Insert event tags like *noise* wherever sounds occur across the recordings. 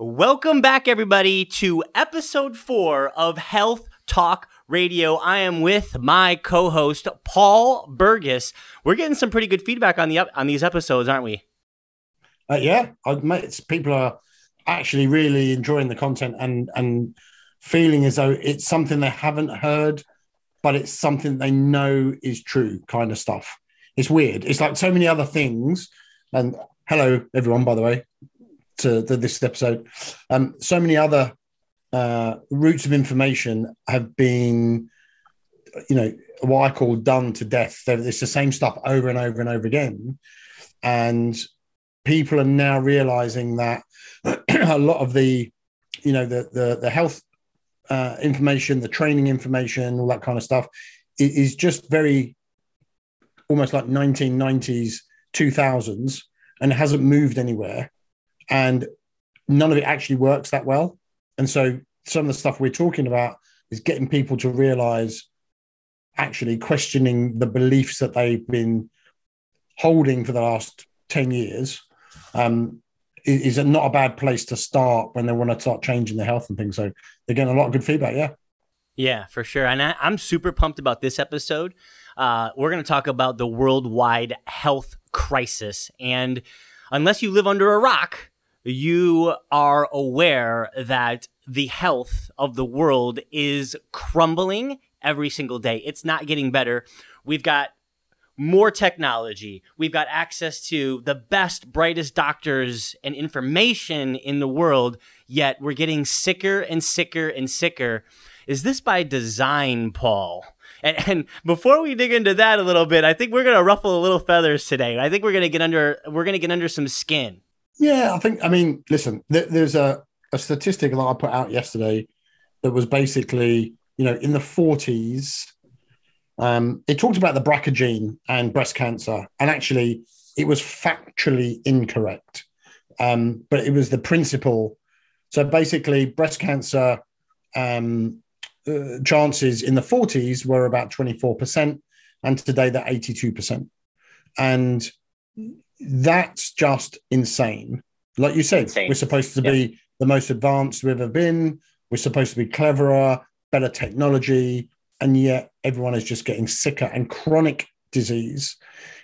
Welcome back, everybody, to episode four of Health Talk Radio. I am with my co-host Paul Burgess. We're getting some pretty good feedback on the on these episodes, aren't we? Uh, yeah, people are actually really enjoying the content and and feeling as though it's something they haven't heard, but it's something they know is true, kind of stuff. It's weird. It's like so many other things. And hello, everyone, by the way to, this episode. Um, so many other uh, routes of information have been, you know, what I call done to death. It's the same stuff over and over and over again. And people are now realizing that *clears throat* a lot of the, you know, the the, the health uh, information, the training information, all that kind of stuff, is just very almost like 1990s, 2000s, and hasn't moved anywhere and none of it actually works that well. And so some of the stuff we're talking about is getting people to realize actually questioning the beliefs that they've been holding for the last 10 years um, is, not a bad place to start when they want to start changing their health and things. So they're getting a lot of good feedback. Yeah. Yeah, for sure. And I, am super pumped about this episode. Uh, we're going to talk about the worldwide health crisis. And unless you live under a rock, you are aware that the health of the world is crumbling every single day. It's not getting better. We've got more technology. We've got access to the best, brightest doctors and information in the world, yet we're getting sicker and sicker and sicker. Is this by design, Paul? And, and, before we dig into that a little bit, I think we're gonna ruffle a little feathers today. I think we're gonna get under we're gonna get under some skin. Yeah, I think. I mean, listen, th- there's a, a statistic that I put out yesterday that was basically, you know, in the 40s, um, it talked about the BRCA gene and breast cancer, and actually, it was factually incorrect. Um, but it was the principle. So basically, breast cancer um, uh, chances in the 40s were about 24%, and today they're 82%. And that's just insane. Like you said, insane. we're supposed to yeah. be the most advanced we've ever been. We're supposed to be cleverer, better technology, and yet everyone is just getting sicker. And chronic disease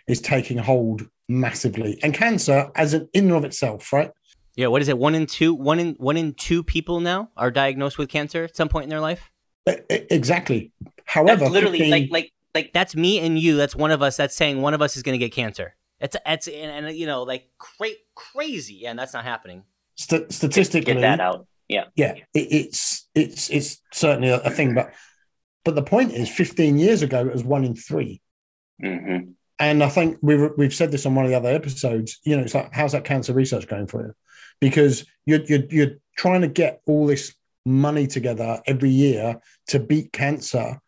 is taking hold massively. And cancer, as an in and of itself, right? Yeah. What is it? One in two. One in one in two people now are diagnosed with cancer at some point in their life. Exactly. However, that's literally 15... like like like that's me and you. That's one of us. That's saying one of us is going to get cancer. It's it's and, and you know like cra- crazy, and that's not happening. St- statistically, get that out. Yeah, yeah, it, it's it's it's certainly a, a, thing, but but the point is, 15 years ago, it was one in 3 mm-hmm. And I think we've we've said this on one of the other episodes. You know, it's like how's that cancer research going for you? Because you're you're, you're trying to get all this money together every year to beat cancer,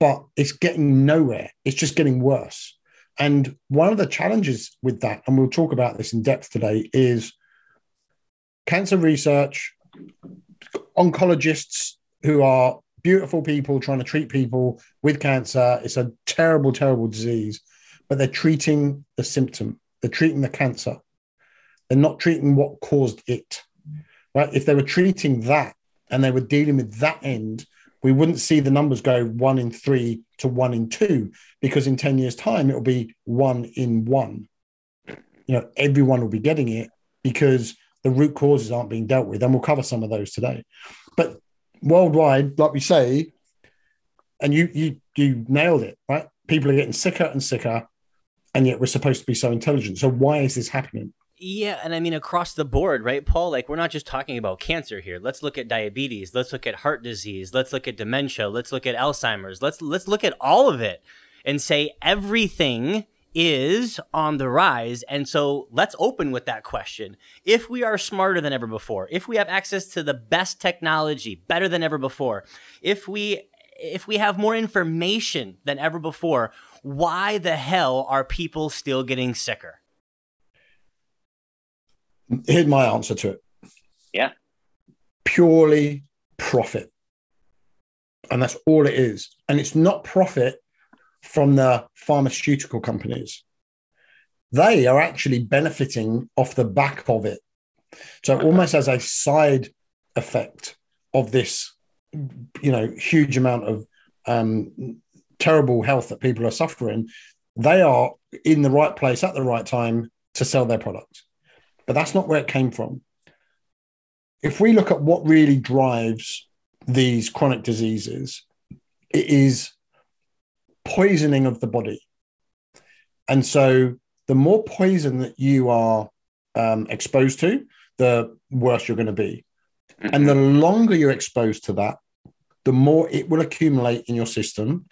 but it's getting nowhere. It's just getting worse. And one of the challenges with that, and we'll talk about this in depth today, is cancer research, oncologists who are beautiful people trying to treat people with cancer. It's a terrible, terrible disease, but they're treating the symptom, they're treating the cancer. They're not treating what caused it. Right? If they were treating that and they were dealing with that end, we wouldn't see the numbers go one in three to one in two because in 10 years time it will be one in one. You know everyone will be getting it because the root causes aren't being dealt with and we'll cover some of those today. But worldwide like we say and you you you nailed it right? People are getting sicker and sicker and yet we're supposed to be so intelligent. So why is this happening yeah, and I mean across the board, right, Paul? Like we're not just talking about cancer here. Let's look at diabetes. Let's look at heart disease. Let's look at dementia. Let's look at Alzheimer's. Let's let's look at all of it and say everything is on the rise. And so let's open with that question. If we are smarter than ever before, if we have access to the best technology, better than ever before, if we if we have more information than ever before, why the hell are people still getting sicker? Here's my answer to it. Yeah. Purely profit. And that's all it is. And it's not profit from the pharmaceutical companies. They are actually benefiting off the back of it. So almost as a side effect of this, you know, huge amount of um, terrible health that people are suffering, they are in the right place at the right time to sell their products. But that's not where it came from. If we look at what really drives these chronic diseases, it is poisoning of the body. And so the more poison that you are um, exposed to, the worse you're going to be. Mm-hmm. And the longer you're exposed to that, the more it will accumulate in your system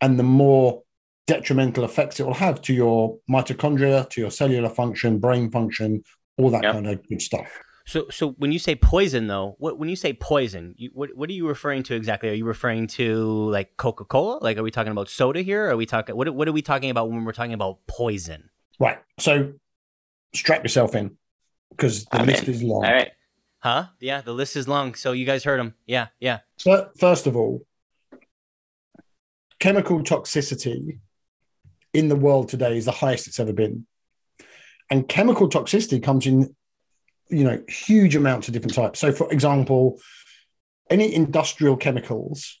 and the more detrimental effects it will have to your mitochondria, to your cellular function, brain function, all that yep. kind of good stuff. So, so when you say poison, though, what when you say poison, you, what what are you referring to exactly? Are you referring to like Coca Cola? Like, are we talking about soda here? Are we talking what what are we talking about when we're talking about poison? Right. So, strap yourself in because the I'm list in. is long. All right. Huh? Yeah, the list is long. So you guys heard him. Yeah, yeah. So first of all, chemical toxicity in the world today is the highest it's ever been. And chemical toxicity comes in, you know, huge amounts of different types. So, for example, any industrial chemicals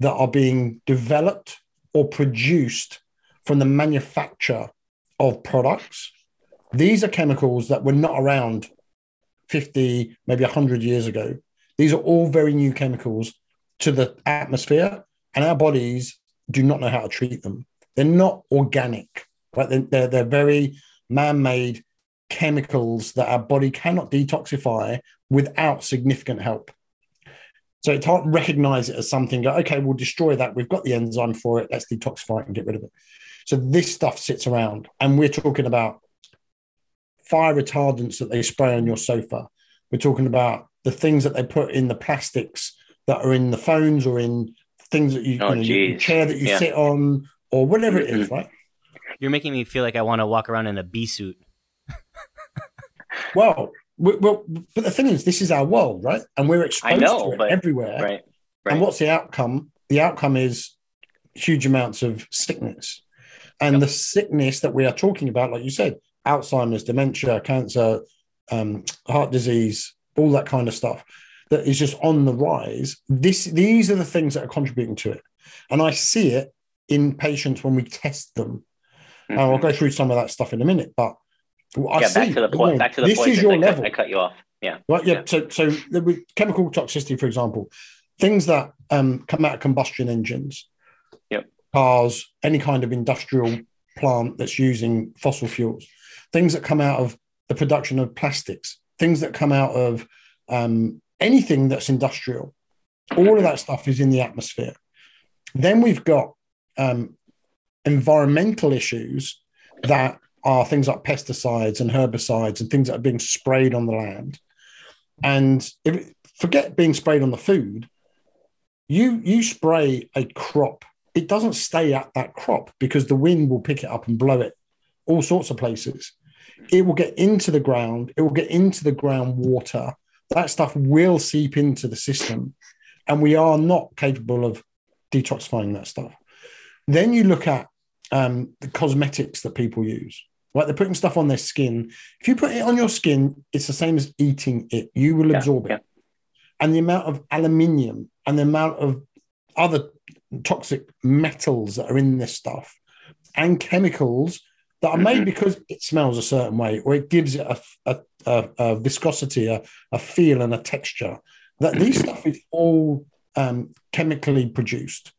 that are being developed or produced from the manufacture of products, these are chemicals that were not around 50, maybe 100 years ago. These are all very new chemicals to the atmosphere, and our bodies do not know how to treat them. They're not organic, right? They're, they're, they're very man made chemicals that our body cannot detoxify without significant help. So it can't recognize it as something, okay, we'll destroy that. We've got the enzyme for it. Let's detoxify it and get rid of it. So this stuff sits around. And we're talking about fire retardants that they spray on your sofa. We're talking about the things that they put in the plastics that are in the phones or in things that you, oh, you know, chair that you yeah. sit on or whatever it is, mm-hmm. right? You're making me feel like I want to walk around in a bee suit. well, well, but the thing is, this is our world, right? And we're exposed know, to it but, everywhere. Right, right. And what's the outcome? The outcome is huge amounts of sickness. And yep. the sickness that we are talking about, like you said, Alzheimer's, dementia, cancer, um, heart disease, all that kind of stuff that is just on the rise. This, these are the things that are contributing to it. And I see it in patients when we test them. Mm-hmm. I'll go through some of that stuff in a minute, but I yeah, see, back to the point. Back to the this point. is your I level. Cut, I cut you off. Yeah. Right. Yeah. yeah. So, so the, chemical toxicity, for example, things that um, come out of combustion engines, yep. cars, any kind of industrial plant that's using fossil fuels, things that come out of the production of plastics, things that come out of um, anything that's industrial. All of that stuff is in the atmosphere. Then we've got um, environmental issues that are things like pesticides and herbicides and things that are being sprayed on the land. And if, forget being sprayed on the food, you you spray a crop, it doesn't stay at that crop because the wind will pick it up and blow it all sorts of places. It will get into the ground, it will get into the groundwater. That stuff will seep into the system. And we are not capable of detoxifying that stuff. Then you look at um, the cosmetics that people use. Right, they're putting stuff on their skin. If you put it on your skin, it's the same as eating it. You will yeah, absorb it. Yeah. And the amount of aluminium and the amount of other toxic metals that are in this stuff and chemicals that are made mm-hmm. *clears throat* because it smells a certain way or it gives it a, a, a, a viscosity, a, a, feel, and a texture. That these *clears throat* stuff is all um, chemically produced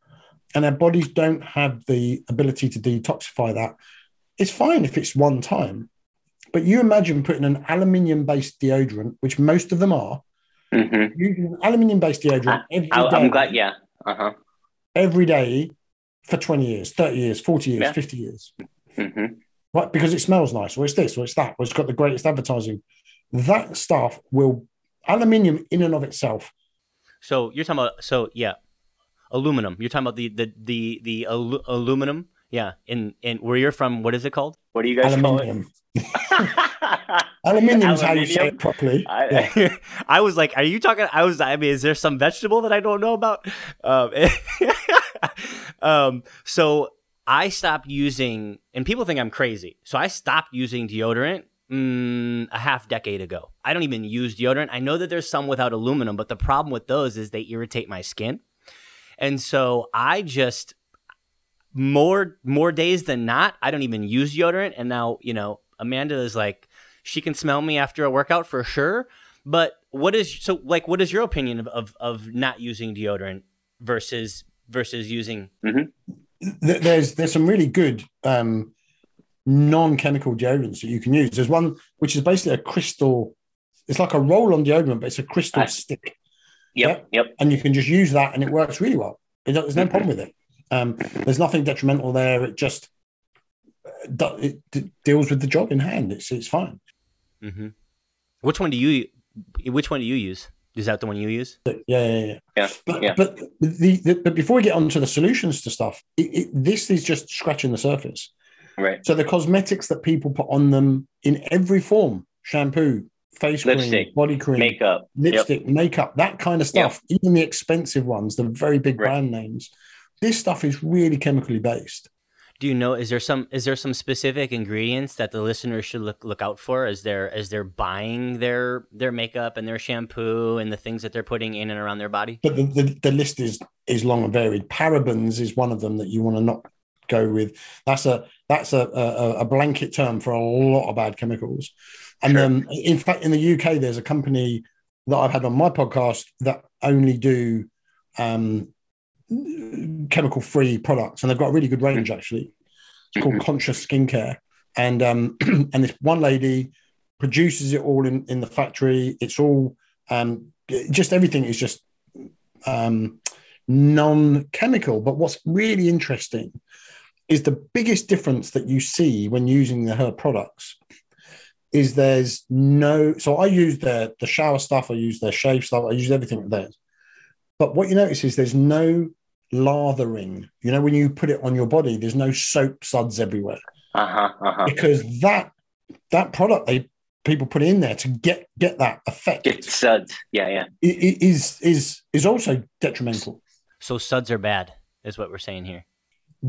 and our bodies don't have the ability to detoxify that, it's fine if it's one time. But you imagine putting an aluminium based deodorant, which most of them are, mm-hmm. using aluminium based deodorant every I, I'm glad, yeah. Uh-huh. Every day for 20 years, 30 years, 40 years, yeah. 50 years. Mm-hmm. Right? Because it smells nice, or it's this, or it's that, or it's got the greatest advertising. That stuff will, aluminium in and of itself. So you're talking about, so yeah, aluminum. You're talking about the the the the alu- aluminum. Yeah, in in where you're from, what is it called? What do you guys Aluminium. call it? *laughs* Aluminium is how you say it properly. I, yeah. *laughs* I was like, "Are you talking?" I was. I mean, is there some vegetable that I don't know about? Um, *laughs* um, so I stopped using, and people think I'm crazy. So I stopped using deodorant mm, a half decade ago. I don't even use deodorant. I know that there's some without aluminum, but the problem with those is they irritate my skin. And so I just more more days than not, I don't even use deodorant. And now, you know, Amanda is like, she can smell me after a workout for sure. But what is so like? What is your opinion of of, of not using deodorant versus versus using? Mm-hmm. There's there's some really good um, non-chemical deodorants that you can use. There's one which is basically a crystal. It's like a roll-on deodorant, but it's a crystal stick. Yep, yeah? yep. And you can just use that, and it works really well. There's no problem with it. Um, there's nothing detrimental there. It just uh, it deals with the job in hand. It's it's fine. Mm-hmm. Which one do you? Which one do you use? Is that the one you use? Yeah, yeah, yeah. yeah. But yeah. but the, the, but before we get on to the solutions to stuff, it, it, this is just scratching the surface. Right. So the cosmetics that people put on them in every form, shampoo, face lipstick, cream, body cream, makeup, lipstick, yep. makeup, that kind of stuff, yep. even the expensive ones, the very big right. brand names, this stuff is really chemically based. Do you know is there some is there some specific ingredients that the listeners should look look out for as they're as they're buying their their makeup and their shampoo and the things that they're putting in and around their body? But the, the, the list is is long and varied. Parabens is one of them that you want to not go with. That's a that's a, a, a blanket term for a lot of bad chemicals. And sure. um, in fact, in the UK, there's a company that I've had on my podcast that only do um, chemical free products, and they've got a really good range mm-hmm. actually. It's called mm-hmm. Conscious Skincare, and um, *clears throat* and this one lady produces it all in in the factory. It's all um, just everything is just um, non-chemical. But what's really interesting is the biggest difference that you see when using the her products is there's no so I use the the shower stuff, I use their shave stuff, I use everything with theirs. But what you notice is there's no lathering. You know, when you put it on your body, there's no soap suds everywhere. Uh-huh, uh-huh. Because that that product they people put in there to get get that effect. Get suds. Yeah, yeah. Is is is also detrimental. So suds are bad, is what we're saying here.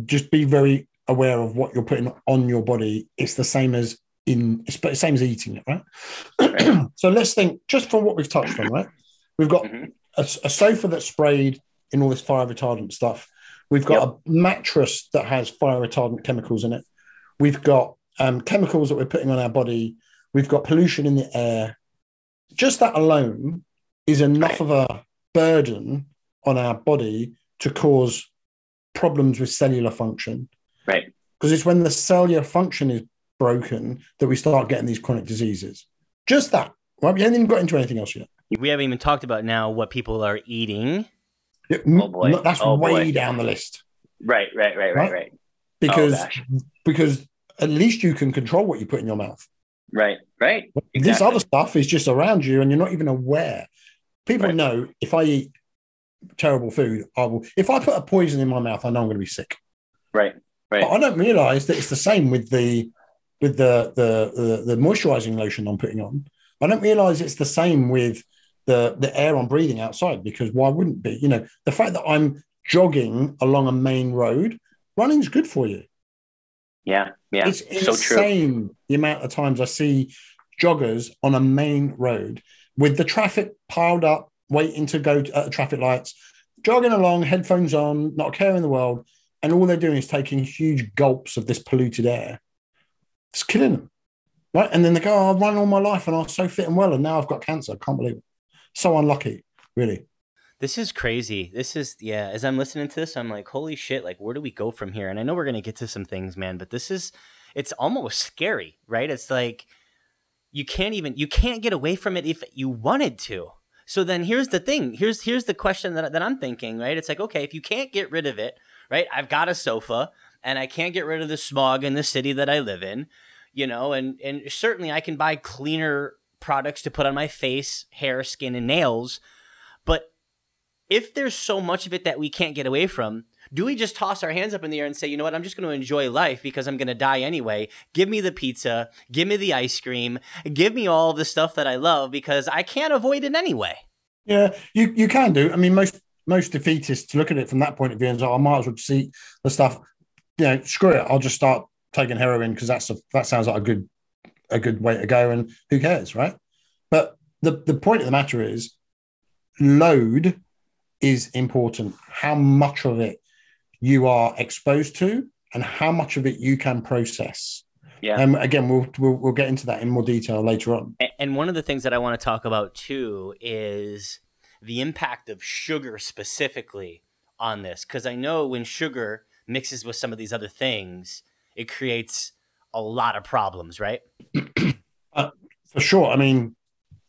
Just be very aware of what you're putting on your body. It's the same as in the same as eating it, right? right. *clears throat* so let's think just from what we've touched on, right? We've got mm-hmm. a, a sofa that's sprayed in all this fire retardant stuff. We've got yep. a mattress that has fire retardant chemicals in it. We've got um, chemicals that we're putting on our body. We've got pollution in the air. Just that alone is enough of a burden on our body to cause problems with cellular function. Right. Because it's when the cellular function is broken that we start getting these chronic diseases. Just that. Right? We haven't even got into anything else yet. We haven't even talked about now what people are eating oh boy. That's oh way boy. down the list. Right, right, right, right, right. Because oh, because at least you can control what you put in your mouth. Right, right. Exactly. This other stuff is just around you, and you're not even aware. People right. know if I eat terrible food, I will. If I put a poison in my mouth, I know I'm going to be sick. Right, right. But I don't realize that it's the same with the with the the the, the moisturizing lotion I'm putting on. I don't realize it's the same with the the air I'm breathing outside because why wouldn't it be? You know, the fact that I'm jogging along a main road, running's good for you. Yeah, yeah, it's insane so the amount of times I see joggers on a main road with the traffic piled up, waiting to go to, at traffic lights, jogging along, headphones on, not a care in the world, and all they're doing is taking huge gulps of this polluted air. It's killing them, right? And then they go, oh, "I've run all my life and I was so fit and well, and now I've got cancer. I can't believe it." so unlucky, really. This is crazy. This is yeah. As I'm listening to this, I'm like, holy shit! Like, where do we go from here? And I know we're gonna get to some things, man. But this is, it's almost scary, right? It's like you can't even you can't get away from it if you wanted to. So then here's the thing. Here's here's the question that that I'm thinking, right? It's like, okay, if you can't get rid of it, right? I've got a sofa and I can't get rid of the smog in the city that I live in, you know, and and certainly I can buy cleaner products to put on my face, hair, skin, and nails. But if there's so much of it that we can't get away from, do we just toss our hands up in the air and say, you know what, I'm just going to enjoy life because I'm going to die anyway? Give me the pizza, give me the ice cream, give me all the stuff that I love because I can't avoid it anyway. Yeah, you, you can do. I mean, most most defeatists look at it from that point of view and say, oh, I might as well just see the stuff. You know, screw it. I'll just start taking heroin because that's a, that sounds like a good a good way to go, and who cares, right? But the the point of the matter is, load is important. How much of it you are exposed to, and how much of it you can process. Yeah. And again, we'll, we'll we'll get into that in more detail later on. And one of the things that I want to talk about too is the impact of sugar specifically on this. Because I know when sugar mixes with some of these other things, it creates a lot of problems, right? *clears throat* For sure. I mean,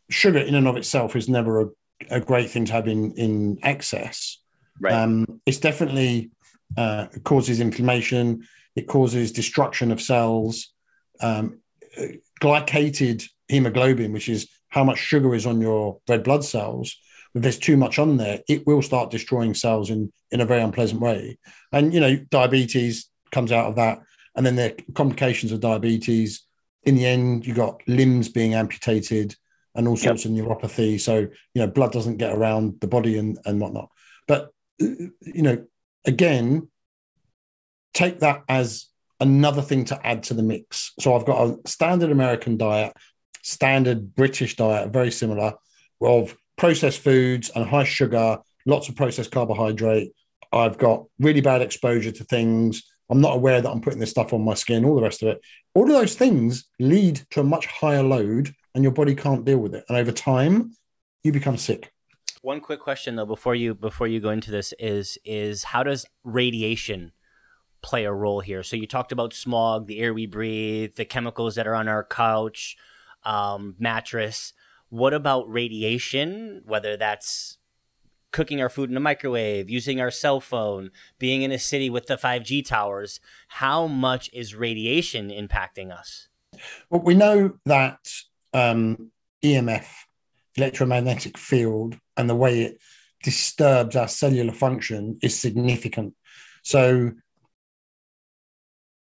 sugar in and of itself is never a, a great thing to have in in excess. Right. Um, it's definitely uh, it causes inflammation. It causes destruction of cells. Um, uh, glycated hemoglobin, which is how much sugar is on your red blood cells, if there's too much on there, it will start destroying cells in in a very unpleasant way. And you know, diabetes comes out of that, and then the complications of diabetes. In the end, you got limbs being amputated and all sorts of neuropathy. So you know, blood doesn't get around the body and and whatnot. But you know, again, take that as another thing to add to the mix. So I've got a standard American diet, standard British diet, very similar, of processed foods and high sugar, lots of processed carbohydrate. I've got really bad exposure to things. I'm not aware that I'm putting this stuff on my skin, all the rest of it. All of those things lead to a much higher load and your body can't deal with it. And over time, you become sick. One quick question though before you before you go into this is is how does radiation play a role here? So you talked about smog, the air we breathe, the chemicals that are on our couch, um, mattress. What about radiation? Whether that's cooking our food in a microwave, using our cell phone, being in a city with the 5G towers, how much is radiation impacting us? Well, we know that um, EMF, electromagnetic field, and the way it disturbs our cellular function is significant. So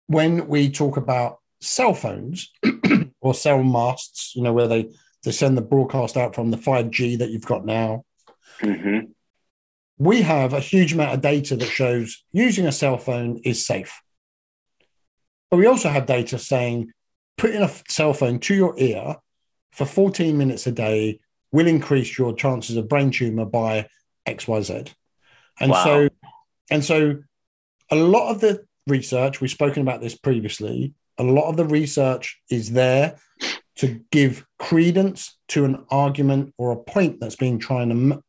when we talk about cell phones *clears throat* or cell masts, you know, where they, they send the broadcast out from the 5G that you've got now, hmm we have a huge amount of data that shows using a cell phone is safe. But we also have data saying putting a cell phone to your ear for 14 minutes a day will increase your chances of brain tumor by XYZ. And Wow. so and so a lot of the research, we've spoken about this previously, a lot of the research is there to give credence to an argument or a point that's being trying to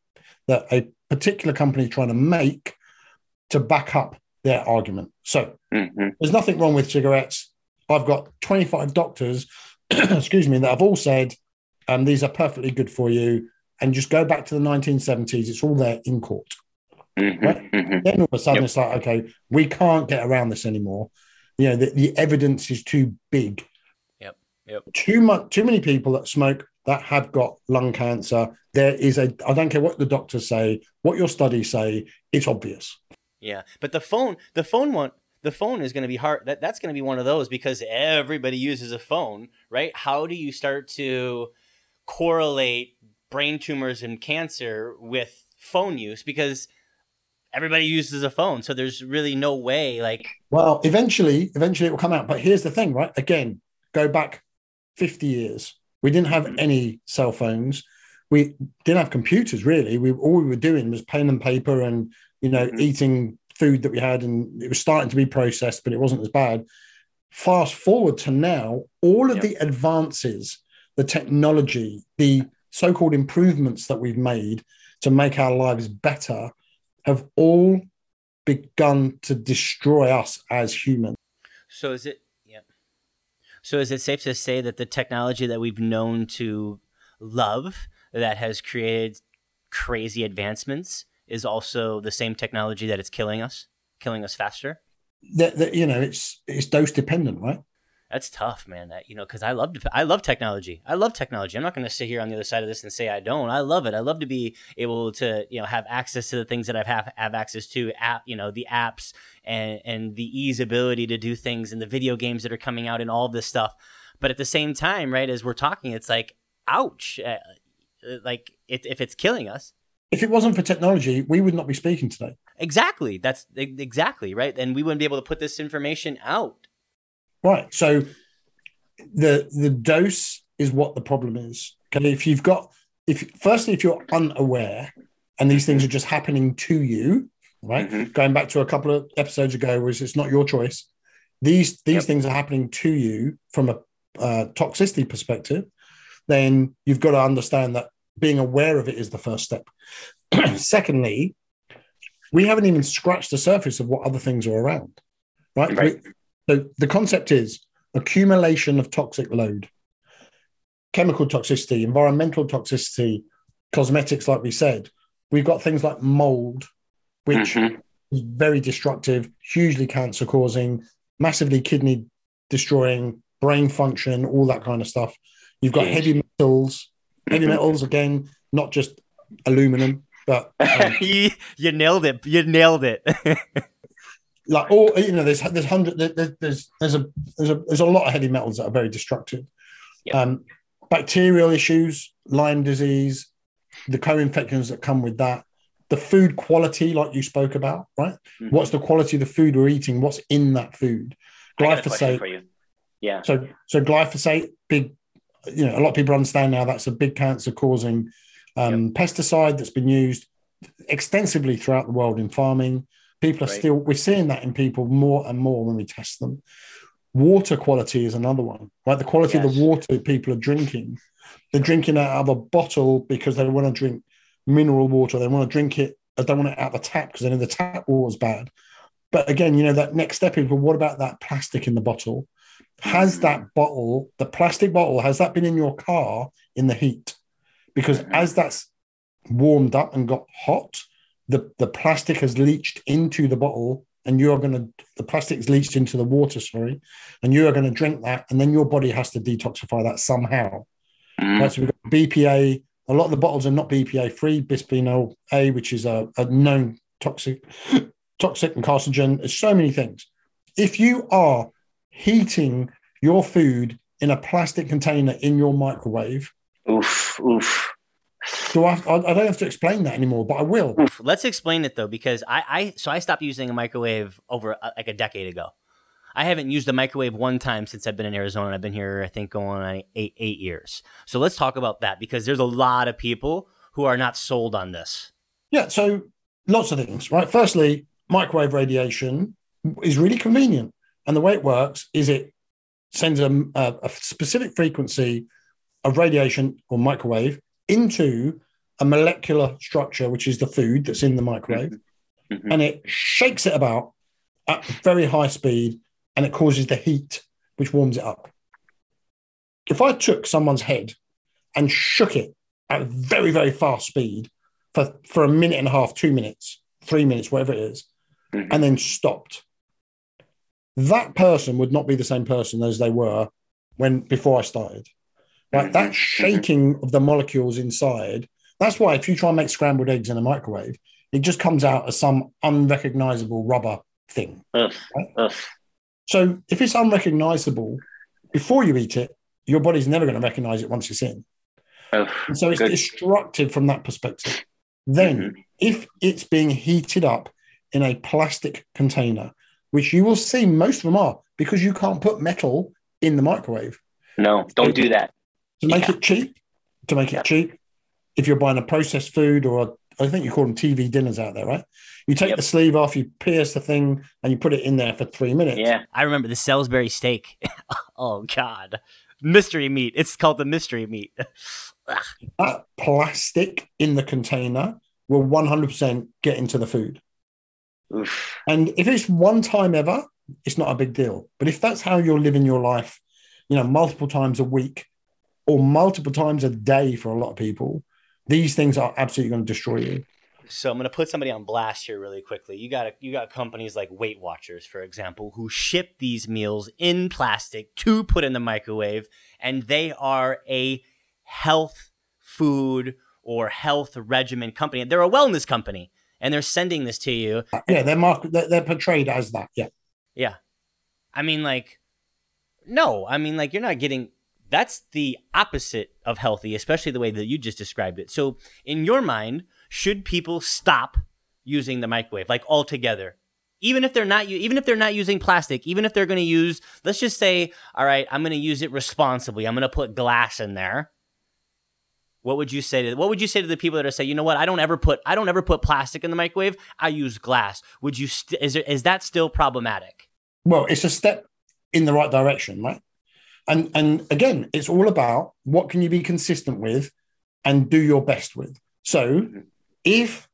that a particular company is trying to make to back up their argument. So hmm there's nothing wrong with cigarettes. I've got 25 doctors, *clears throat* excuse me, that have all said um, these are perfectly good for you. And just go back to the 1970s, it's all there in court. hmm Right. hmm Then all of a sudden, Yep. it's like, okay, we can't get around this anymore. You know, the, the evidence is too big. Yep. Too much, too many people that smoke that have got lung cancer. There is a, I don't care what the doctors say, what your studies say, it's obvious. Yeah, but the phone, the phone one, the phone is going to be hard. That that's going to be one of those because everybody uses a phone, right? How do you start to correlate brain tumors and cancer with phone use? Because everybody uses a phone, so there's really no way. Like, Well, eventually, eventually it will come out. But here's the thing, right? Again, go back 50 years. We didn't have any cell phones. We didn't have computers really. We all we were doing was pen and paper and you know Mhm. eating food that we had, and it was starting to be processed, but it wasn't as bad. Fast forward to now, all of Yep. the advances, the technology, the so-called improvements that we've made to make our lives better, have all begun to destroy us as humans. so is it? So is it safe to say that the technology that we've known to love that has created crazy advancements is also the same technology that it's killing us, killing us faster? That, that you know, it's it's dose dependent, right? That's tough, man. That you know, because I love I love technology. I love technology. I'm not going to sit here on the other side of this and say I don't. I love it. I love to be able to you know have access to the things that I've have have access to. App, you know, the apps and and the ease ability to do things and the video games that are coming out and all this stuff. But at the same time, right as we're talking, it's like, ouch, uh, like it, if it's killing us. If it wasn't for technology, we would not be speaking today. Exactly. That's exactly right. And we wouldn't be able to put this information out. Right. So the the dose is what the problem is. Okay, if you've got if firstly if you're unaware and these things are just happening to you, right? Mhm. Going back to a couple of episodes ago, was it's not your choice. These these Yep. things are happening to you from a uh, toxicity perspective. Then you've got to understand that being aware of it is the first step. *clears throat* Secondly, we haven't even scratched the surface of what other things are around, right? Right. We- so the concept is accumulation of toxic load, chemical toxicity, environmental toxicity, cosmetics, like we said. We've got things like mold, which Mhm. is very destructive, hugely cancer causing, massively kidney destroying, brain function, all that kind of stuff. You've got Yes. heavy metals, heavy Mhm. metals again, not just aluminum, but um, *laughs* you, you nailed it. You nailed it. *laughs* like all you know, there's there's hundred there- there- there's there's a there's a there's a lot of heavy metals that are very destructive. Yep. Um, bacterial issues, Lyme disease, the co-infections that come with that, the food quality, like you spoke about, right? Mhm. What's the quality of the food we're eating? What's in that food? I got a question Glyphosate. Yeah. So so glyphosate, big, you know, a lot of people understand now that's a big cancer causing um, pesticide that's been used extensively throughout the world in farming. People are Right. still we're seeing that in people more and more when we test them. Water quality is another one, right? The quality of the water people are drinking. They're drinking out of a bottle because they want to drink mineral water. They want to drink it. They don't want it out of the tap because they know the tap water's bad. But again, you know, that next step is well, what about that plastic in the bottle? Has Mhm. that bottle, the plastic bottle, has that been in your car in the heat? Because Mhm. as that's warmed up and got hot, the, the plastic has leached into the bottle and you're going to, the plastic's leached into the water, sorry, and you are going to drink that. And then your body has to detoxify that somehow. Mhm. Right, so we've got BPA. A lot of the bottles are not BPA free, bisphenol A, which is a, a known toxic, *gasps* toxic and carcinogen. There's so many things. If you are heating your food in a plastic container in your microwave, Oof. Oof. Do I, I, I don't have to explain that anymore, but I will. Let's explain it though, because I, I so I stopped using a microwave over uh, like a decade ago. I haven't used a microwave one time since I've been in Arizona. I've been here, I think, going on eight eight years. So let's talk about that because there's a lot of people who are not sold on this. Yeah, so lots of things, right? Firstly, microwave radiation is really convenient. And the way it works is it sends a, a, a specific frequency of radiation or microwave into a molecular structure, which is the food that's in the microwave, Mhm. and it shakes it about at very high speed and it causes the heat, which warms it up. If I took someone's head and shook it at very, very fast speed for, for a minute and a half, two minutes, three minutes, whatever it is, Mhm. and then stopped, that person would not be the same person as they were when before I started. Right? That shaking of the molecules inside. That's why if you try and make scrambled eggs in a microwave, it just comes out as some unrecognizable rubber thing. Ugh. Ugh. So if it's unrecognizable before you eat it, your body's never going to recognize it once it's in. Ugh. And so it's Good. destructive from that perspective. Then, Mhm. if it's being heated up in a plastic container, which you will see most of them are because you can't put metal in the microwave No, don't do that. To make Yeah. it cheap. To make Yeah. it cheap, if you're buying a processed food or a, I think you call them TV dinners out there, right? You take Yep. the sleeve off, you pierce the thing, and you put it in there for three minutes. Yeah. I remember the Salisbury steak. *laughs* oh God, mystery meat. It's called the mystery meat. *laughs* That plastic in the container will 100% get into the food. Oof. And if it's one time ever, it's not a big deal. But if that's how you're living your life, you know, multiple times a week or multiple times a day for a lot of people, these things are absolutely going to destroy you. So I'm going to put somebody on blast here really quickly. You got you got companies like Weight Watchers, for example, who ship these meals in plastic to put in the microwave, and they are a health food or health regimen company. They're a wellness company, and they're sending this to you. Uh, yeah, they're market, they're, they're portrayed as that. Yeah. Yeah, I mean, like, no, I mean, like, you're not getting. That's the opposite of healthy, especially the way that you just described it. So, in your mind, should people stop using the microwave, like altogether, even if they're not even if they're not using plastic, even if they're going to use let's just say, all right, I'm going to use it responsibly. I'm going to put glass in there. What would you say to what would you say to the people that are saying, you know what, I don't ever put I don't ever put plastic in the microwave. I use glass. Would you st- is there, is that still problematic? Well, it's a step in the right direction, right? And and again, it's all about what can you be consistent with and do your best with. So if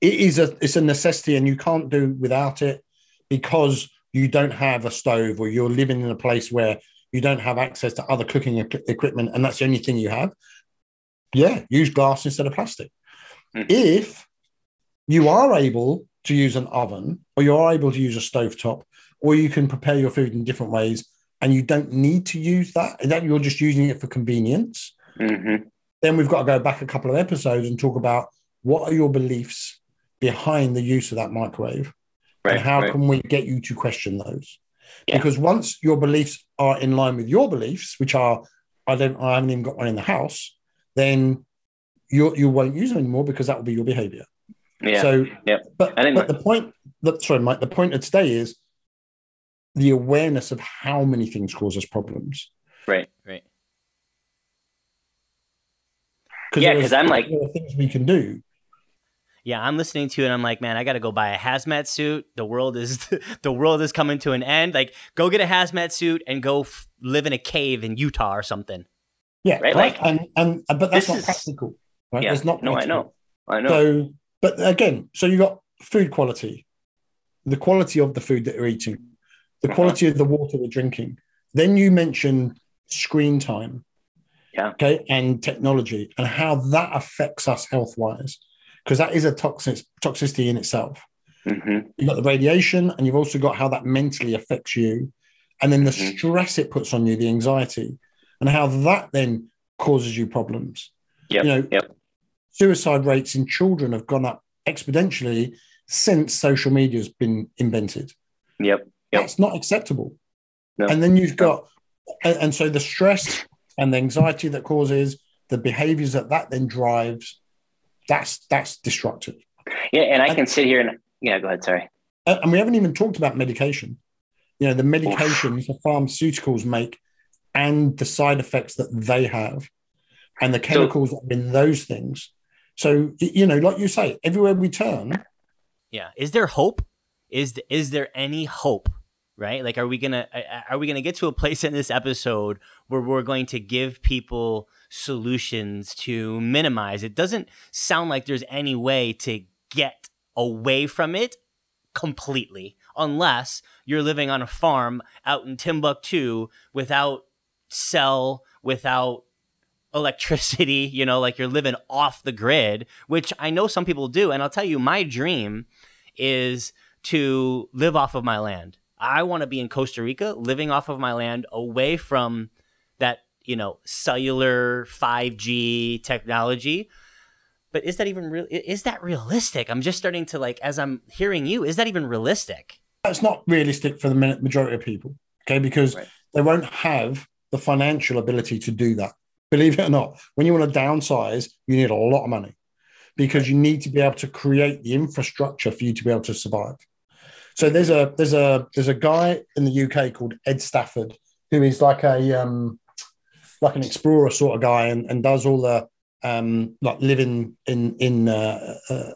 it is a it's a necessity and you can't do without it because you don't have a stove or you're living in a place where you don't have access to other cooking equipment and that's the only thing you have yeah use glass instead of plastic Mhm. if you are able to use an oven or you are able to use a stovetop or you can prepare your food in different ways and you don't need to use that that you're just using it for convenience hmm then we've got to go back a couple of episodes and talk about what are your beliefs behind the use of that microwave Right. and how right. can we get you to question those Yeah. because once your beliefs are in line with your beliefs which are i don't i haven't even got one in the house then you you won't use them anymore because that will be your behavior yeah. so Yep. but, but my- the point that sorry mike the point of today is the awareness of how many things cause us problems right. Right. Yeah, because I'm like- things we can do Yeah, I'm listening to it and I'm like, man, I got to go buy a hazmat suit. The world is *laughs* the world is coming to an end. Like go get a hazmat suit and go f- live in a cave in Utah or something. Yeah, Right, right. like- and and uh, but that's not is- practical, right? Yeah. It's not. No, I practical. know. I know. So, but again, so you got food quality, the quality of the food that you're eating, the Uh-huh. quality of the water we're drinking. Then you mention screen time, Yeah. okay, and technology and how that affects us health wise, because that is a toxic toxicity in itself. hmm You've got the radiation, and you've also got how that mentally affects you, and then the Mhm. stress it puts on you, the anxiety, and how that then causes you problems. Yep. You know, Yep. suicide rates in children have gone up exponentially since social media has been invented. Yep. Yep. That's not acceptable. No. And then you've got, and, and so the stress and the anxiety that causes the behaviors that that then drives, that's that's destructive. Yeah, and I can sit here and yeah. Go ahead. Sorry. And we haven't even talked about medication. You know, the medications the pharmaceuticals make and the side effects that they have and the chemicals that are in those things. So, you know, like you say, everywhere we turn, Yeah. Is there hope? Is th- is there any hope? Right? Like, are we gonna are- we gonna get to a place in this episode where we're going to give people solutions to minimize? It doesn't sound like there's any way to get away from it completely, unless you're living on a farm out in Timbuktu without cell, without electricity, *laughs* you know, like you're living off the grid, which I know some people do. And I'll tell you, my dream is to live off of my land. I want to be in Costa Rica, living off of my land, away from that, you know, cellular 5G technology. But is that even real? Is that realistic? I'm just starting to like, as I'm hearing you, is that even realistic? that's not realistic for the majority of people. Okay. Because Right. they won't have the financial ability to do that. Believe it or not, when you want to downsize, you need a lot of money because you need to be able to create the infrastructure for you to be able to survive. So there's a there's a there's a guy in the UK called Ed Stafford who is like a um like an explorer sort of guy and, and does all the um like living in in uh, uh,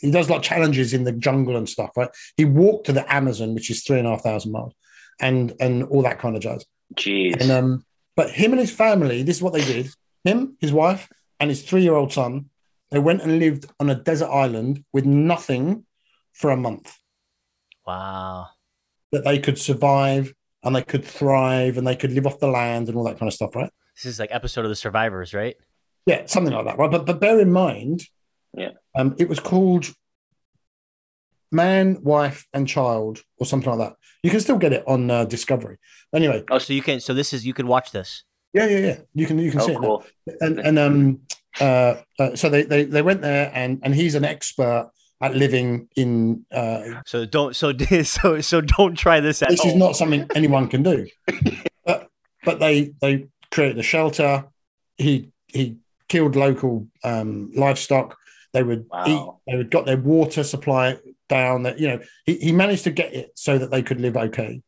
he does like challenges in the jungle and stuff, right? He walked to the Amazon, which is three and a half thousand miles, and and all that kind of jazz. Jeez. And um, but him and his family, this is what they did. Him, his wife, and his three-year-old son, they went and lived on a desert island with nothing for a month. Wow. That they could survive and they could thrive and they could live off the land and all that kind of stuff, right? This is like episode of The Survivors, right? Yeah, something like that, right? But but bear in mind, Yeah. um, it was called Man, Wife, and Child, or something like that. You can still get it on uh, Discovery. Anyway, Oh, so you can. So this is you could watch this. yeah, yeah, yeah. You can you can see oh, it. now. and and um uh, uh so they, they they went there and and he's an expert at living in uh So don't. So *laughs* so so don't try this at this is not something anyone can do but but they they created a shelter he he killed local um livestock they would Wow. eat they would got their water supply down. That you know, he, he managed to get it so that they could live okay.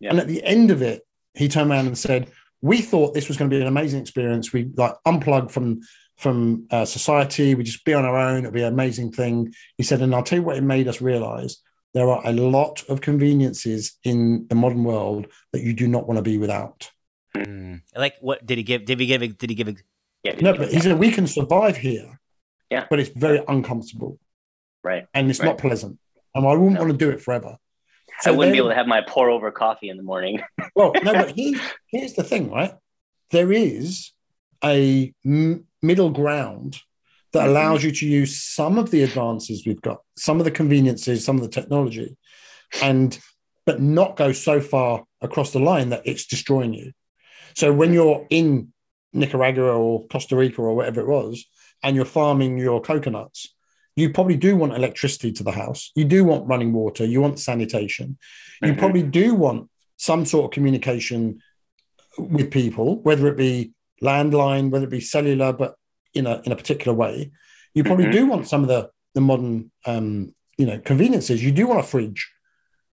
Yeah. And at the end of it, he turned around and said, "We thought this was going to be an amazing experience. We like unplug from from uh, society. We just be on our own. It'll be an amazing thing." He said, "And I'll tell you what it made us realize." There are a lot of conveniences in the modern world that you do not want to be without. Mm. Like what did he give? Did he give? a- Did he give? a- Yeah. No, but he said we can survive here. Yeah. But it's very uncomfortable right. and it's Right. not pleasant. And I wouldn't No. want to do it forever. I wouldn't be able to have my pour over coffee in the morning. Well, no, but *laughs* he, here's the thing, right? There is a m- middle ground that Mhm. allows you to use some of the advances we've got, some of the conveniences, some of the technology, and but not go so far across the line that it's destroying you. So when you're in Nicaragua or Costa Rica or whatever it was, and you're farming your coconuts, you probably do want electricity to the house. You do want running water. You want sanitation. You Mhm. probably do want some sort of communication with people, whether it be landline, whether it be cellular, but in a in a particular way. You probably Mhm. do want some of the the modern um, you know conveniences. You do want a fridge.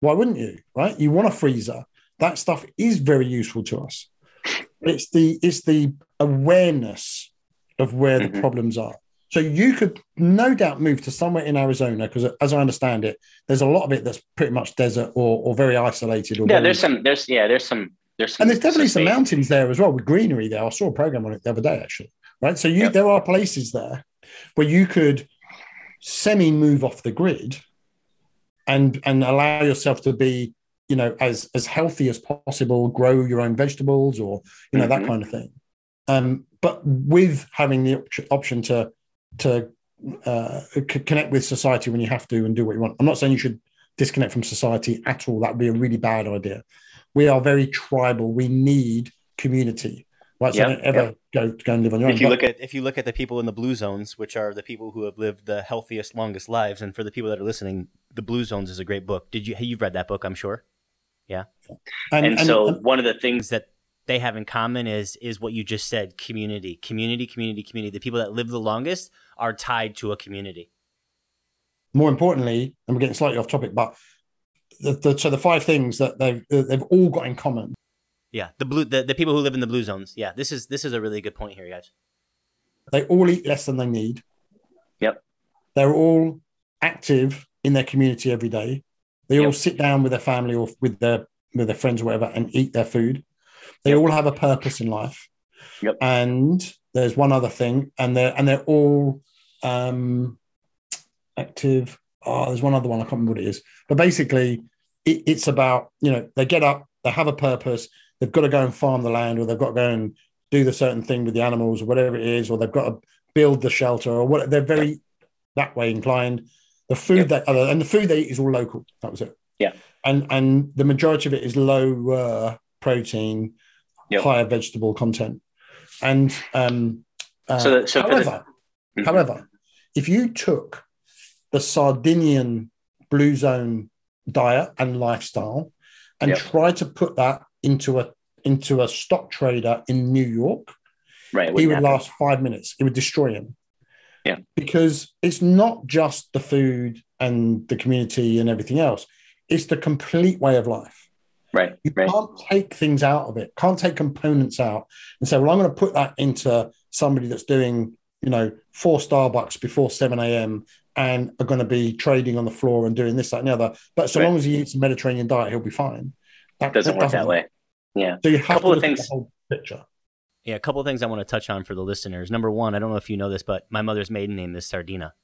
Why wouldn't you? Right? You want a freezer. That stuff is very useful to us. It's the it's the awareness of where the Mhm. problems are. So you could no doubt move to somewhere in Arizona because, as I understand it, there's a lot of it that's pretty much desert or, or very isolated. Or Yeah, very- there's some. There's yeah. There's some. There's and there's definitely some mountains there as well with greenery there. I saw a program on it the other day actually. Right, so you Yep. there are places there where you could semi move off the grid and and allow yourself to be you know as as healthy as possible grow your own vegetables or you know Mhm. that kind of thing um but with having the op- option to to uh, c- connect with society when you have to and do what you want i'm not saying you should disconnect from society at all that would be a really bad idea we are very tribal we need community right so Yep, don't ever go go and live on your own If you But- look at if you look at the people in the blue zones, which are the people who have lived the healthiest, longest lives, and for the people that are listening, the Blue Zones is a great book. Did you you've read that book? I'm sure. Yeah. And, so um, one of the Things things that they have in common is is what you just said: community, community, community, community. The people that live the longest are tied to a community. more importantly, and we're getting slightly off topic, but the, the, so the five things that they've they've all got in common. Yeah, the blue the, the people who live in the blue zones. Yeah, this is this is a really good point here, guys. They all eat less than they need. Yep. They're all active in their community every day. They all sit down with their family or with their with their friends or whatever and eat their food. They Yep. all have a purpose in life. Yep. And there's one other thing, and they're and they're all um, active. Oh, there's one other one. I can't remember what it is. But basically, it, it's about you know they get up, they have a purpose. They've got to go and farm the land, or they've got to go and do the certain thing with the animals, or whatever it is, or they've got to build the shelter, or what. They're very that way inclined. The food Yep. that uh, and the food they eat is all local. That was it. Yeah. And and the majority of it is lower protein, Yep. higher vegetable content. And um, uh, So so for the- however, Mhm. however, if you took the Sardinian blue zone diet and lifestyle and Yep. tried to put that into a into a stock trader in New York, right, he would happen. last five minutes. It would destroy him. Yeah. Because it's not just the food and the community and everything else, it's the complete way of life. right, You right, can't take things out of it, can't take components out and say, well, I'm going to put that into somebody that's doing, you know, four Starbucks before 7 a.m. and are going to be trading on the floor and doing this, that, and the other. But so Right. long as he eats a Mediterranean diet, he'll be fine. That doesn't work that way. Yeah, So you have Couple to of look at things- the whole picture. Yeah, a couple of things I want to touch on for the listeners. Number one, I don't know if you know this, but my mother's maiden name is Sardina,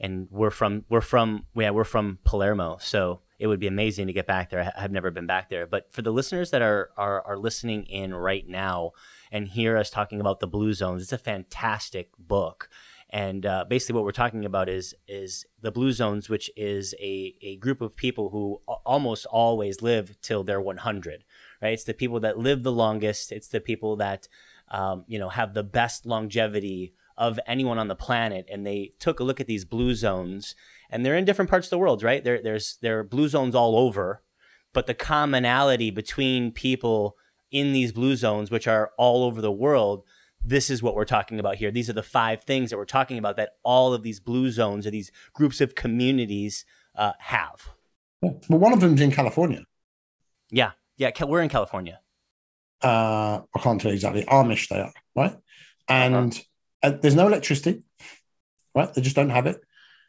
and we're from we're from yeah we're from Palermo, so it would be amazing to get back there. I have never been back there, but for the listeners that are are, are listening in right now and hear us talking about the Blue Zones, it's a fantastic book. And uh, basically, what we're talking about is is the Blue Zones, which is a, a group of people who almost always live till they're 100 right? It's the people that live the longest. It's the people that um, you know have the best longevity of anyone on the planet. And they took a look at these blue zones, and they're in different parts of the world, right? There, there's there are blue zones all over, but the commonality between people in these blue zones, which are all over the world, this is what we're talking about here. These are the five things that we're talking about that all of these blue zones or these groups of communities uh, have. Well, one of them's in California. Yeah, yeah, we're in California. Uh, I can't tell you exactly. Amish they are, right? And uh, there's no electricity, right? They just don't have it.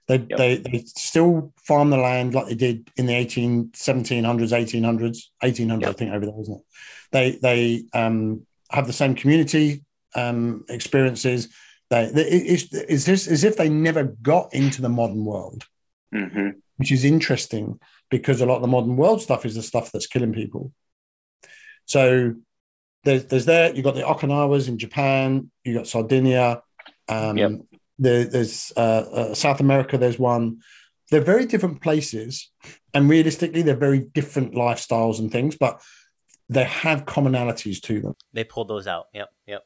They, Yep. they, they still farm the land like they did in the 18, 1700s, 1800s, 1800s, I think, over there, isn't it? They, they um, have the same community um, experiences. They, they, it- it's, it's just as if they never got into the modern world, hmm which is interesting because a lot of the modern world stuff is the stuff that's killing people. So there's, there's there, you've got the Okinawas in Japan, you've got Sardinia, um, Yep. there, there's uh, uh, South America, there's one. They're very different places, and realistically, they're very different lifestyles and things, but they have commonalities to them. They pulled those out. Yep, yep.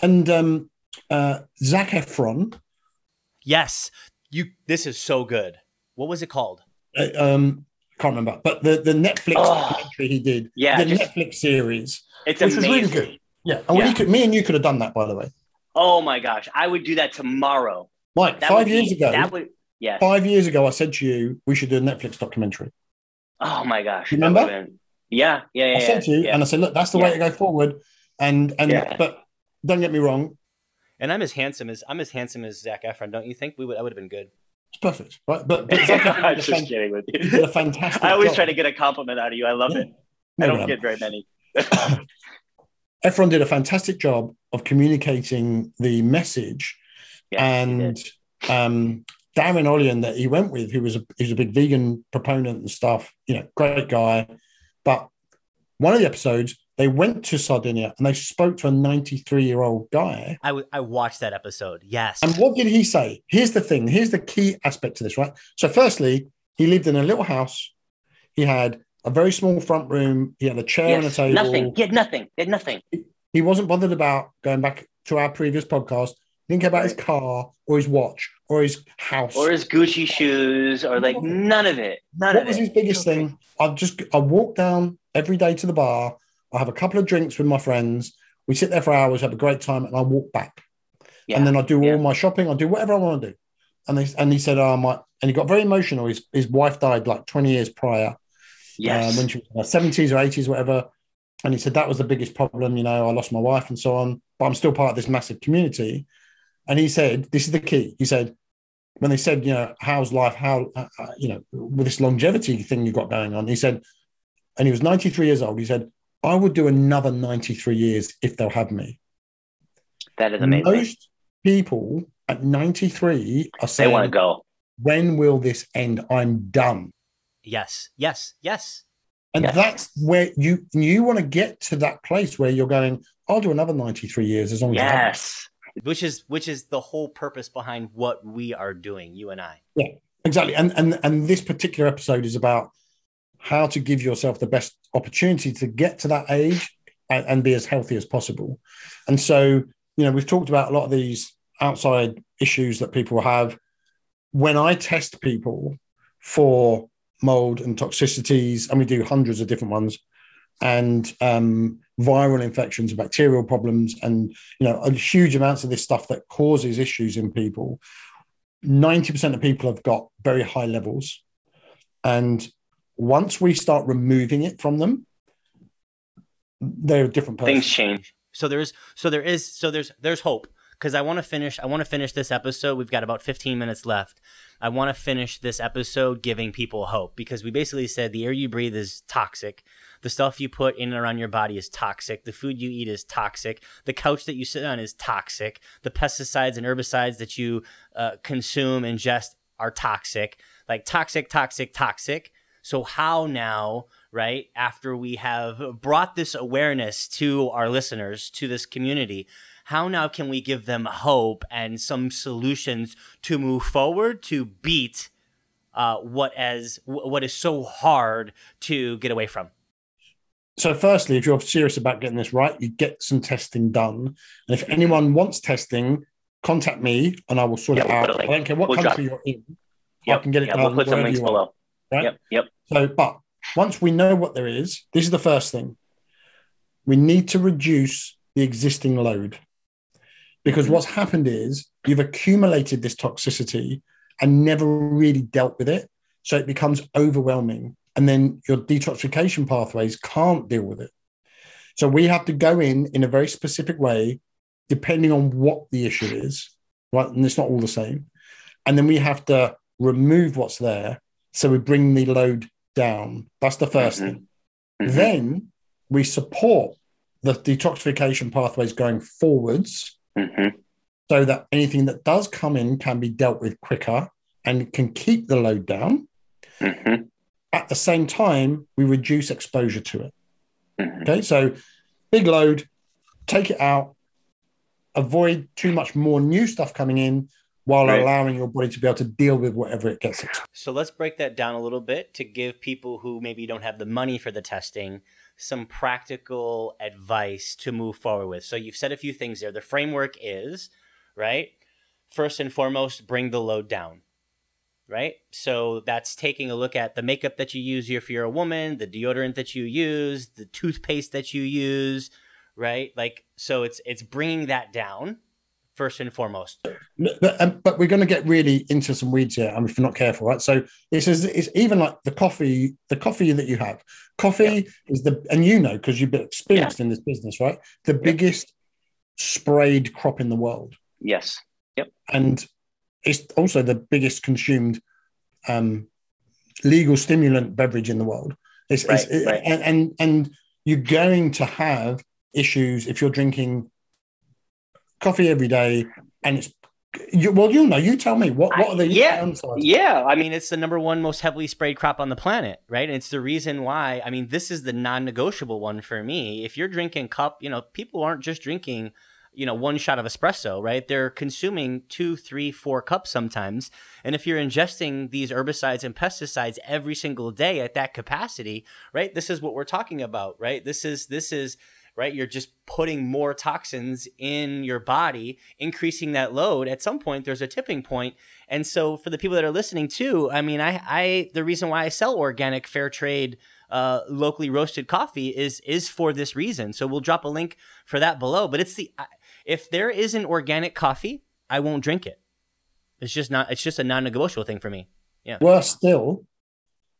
And um, uh, Zac Efron, Yes, you. This is so good. What was it called? uh, um, can't remember, but the, the Netflix Oh. documentary he did, Yeah, the just- Netflix series, It's which was amazing. really good. Yeah, and we could, me and you could have done that, by the way. Oh my gosh, I would do that tomorrow. Mike, That five years be- ago, That would. Yes. five years ago, I said to you, we should do a Netflix documentary. Oh my gosh. Remember? been- Yeah, yeah, yeah. I said to you, yeah. and I said, look, that's the way to go forward. And and Yeah. but don't get me wrong, And I'm as handsome as I'm as handsome as Zac Efron. Don't you think we would? I would have been good. it's perfect, right? But, but Zac *laughs* Efron I'm just fan- kidding with he a you. fantastic. I always job. try to get a compliment out of you. I love Yeah. it. I don't no, get very many. *coughs* Efron did a fantastic job of communicating the message, Yeah, and um, Darin Olien that he went with, who was a he was a big vegan proponent and stuff. You know, great guy. But one of the episodes, they went to Sardinia and they spoke to a 93 year old guy. I w- I watched that episode. Yes. And what did he say? Here's the thing. Here's the key aspect to this, right? So, firstly, he lived in a little house. He had a very small front room. He had a chair and a table. nothing. He had nothing. He had nothing. He wasn't bothered about going back to our previous podcast. He didn't care about his car or his watch or his house. Or his Gucci shoes, or like none of it. None what of was it. his biggest thing? I'd just I walk down every day to the bar. I have a couple of drinks with my friends. We sit there for hours, have a great time, and I walk back. Yeah. And then I do yeah. all my shopping. I do whatever I want to do. And they and he said, "Oh my," and he got very emotional. His his wife died like twenty years prior, yes. um, when she was in her seventies or eighties, whatever. And he said that was the biggest problem. You know, I lost my wife and so on, but I'm still part of this massive community. And he said, "This is the key." He said, when they said, you know, how's life? How uh, uh, you know, with this longevity thing you've got going on? He said, and he was 93 years old. He said, "I would do another 93 years if they'll have me." that is amazing. Most people at 93 are saying, they saying, want to go. "When will this end? I'm done." yes. Yes. Yes. And Yeah. that's where you you want to get to that place where you're going. I'll do another 93 years as long as I have Yes. Which is which is the whole purpose behind what we are doing, you and I. Yeah, exactly. And and and this particular episode is about how to give yourself the best opportunity to get to that age and, and be as healthy as possible. And so, you know, we've talked about a lot of these outside issues that people have. When I test people for mold and toxicities, and we do hundreds of different ones, and um, viral infections, and bacterial problems, and you know, huge amounts of this stuff that causes issues in people. 90% of people have got very high levels. And once we start removing it from them, they're a different person. Things change. So there's so there is so there's there's hope because I want to finish I want to finish this episode. We've got about 15 minutes left. I want to finish this episode giving people hope because we basically said the air you breathe is toxic. The stuff you put in and around your body is toxic. The food you eat is toxic. The couch that you sit on is toxic. The pesticides and herbicides that you uh, consume, ingest are toxic. Like toxic, toxic, toxic. So, how now, right, after we have brought this awareness to our listeners, to this community, how now can we give them hope and some solutions to move forward to beat uh, what as what is so hard to get away from? So, firstly, if you're serious about getting this right, you get some testing done. And if anyone wants testing, contact me and I will sort Yeah, it we'll out. put a. I don't care what We'll drop- country you're in. Yep. I can get it Yeah, done. we'll put some links you are. below. Right? Yep. Yep. So, but once we know what there is, this is the first thing. We need to reduce the existing load. Because what's happened is you've accumulated this toxicity and never really dealt with it. So it becomes overwhelming. And then your detoxification pathways can't deal with it. So we have to go in in a very specific way, depending on what the issue is, right? And it's not all the same. And then we have to remove what's there. So we bring the load down. That's the 1st Mhm. thing. Mhm. Then we support the detoxification pathways going forwards Mhm. so that anything that does come in can be dealt with quicker and can keep the load down. Mhm. At the same time, we reduce exposure to it. Mhm. Okay, so big load, take it out, avoid too much more new stuff coming in while Right. allowing your body to be able to deal with whatever it gets. exposed. So let's break that down a little bit to give people who maybe don't have the money for the testing some practical advice to move forward with. So you've said a few things there. The framework is, right? First and foremost, bring the load down. Right? So that's taking a look at the makeup that you use if you're a woman, the deodorant that you use, the toothpaste that you use, right? Like so it's it's bringing that down first and foremost. But, um, but we're going to get really into some weeds here, I mean, if we're not careful, right? So it's as it's even like the coffee, the coffee that you have. Coffee is the, and you know because you've been experienced in this business, right? The biggest sprayed crop in the world. Yes. Yep. And it's also the biggest consumed um, legal stimulant beverage in the world. It's, it's- Right, right. And, and and you're going to have issues if you're drinking coffee every day, and it's you, well, you know, you tell me what what are the I- yeah, downsides? Yeah. I mean, it's the number one most heavily sprayed crop on the planet, right? And it's the reason why. I mean, this is the non-negotiable one for me. If you're drinking cup, you know, people aren't just drinking, you know, one shot of espresso, right? They're consuming two, three, four cups sometimes. And if you're ingesting these herbicides and pesticides every single day at that capacity, right? This is what we're talking about, right? This is this is right? You're just putting more toxins in your body, increasing that load. At some point, there's a tipping point. And so, for the people that are listening too, I mean, I, I the reason why I sell organic, fair trade, uh, locally roasted coffee is is for this reason. So we'll drop a link for that below. But it's the if there isn't organic coffee, I won't drink it. It's just not. It's just a non-negotiable thing for me. Yeah. Worse still,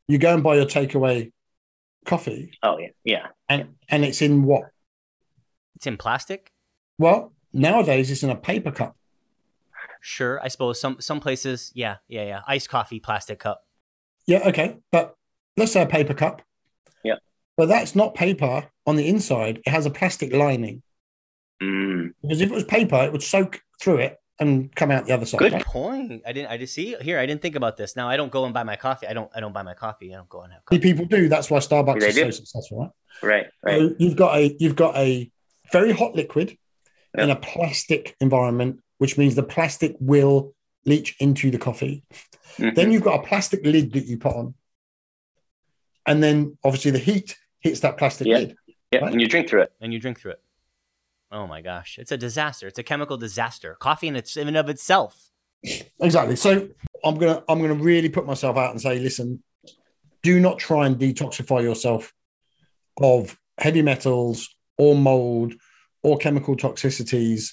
you go and buy your takeaway coffee, Oh yeah. Yeah. and and it's in what? It's in plastic. Well, nowadays it's in a paper cup. Sure, I suppose some some places, yeah, yeah, yeah. Iced coffee, plastic cup. Yeah, okay. But let's say a paper cup. Yeah. But that's not paper on the inside. It has a plastic lining. Mm. Because if it was paper, it would soak through it and come out the other side. Good right? point. I didn't. I just see here. I didn't think about this. Now I don't go and buy my coffee. I don't. I don't buy my coffee. I don't go and have coffee. people do. That's why Starbucks They is so successful, right? Right. Right. So you've got a you've got a very hot liquid in a plastic environment, which means the plastic will leach into the coffee. Mhm. Then you've got a plastic lid that you put on. And then obviously the heat hits that plastic Yeah. lid. yeah. right. And you drink through it. and you drink through it. Oh my gosh, it's a disaster. It's a chemical disaster. Coffee in its in and of itself. Exactly. So I'm gonna I'm gonna really put myself out and say, listen, do not try and detoxify yourself of heavy metals or mold or chemical toxicities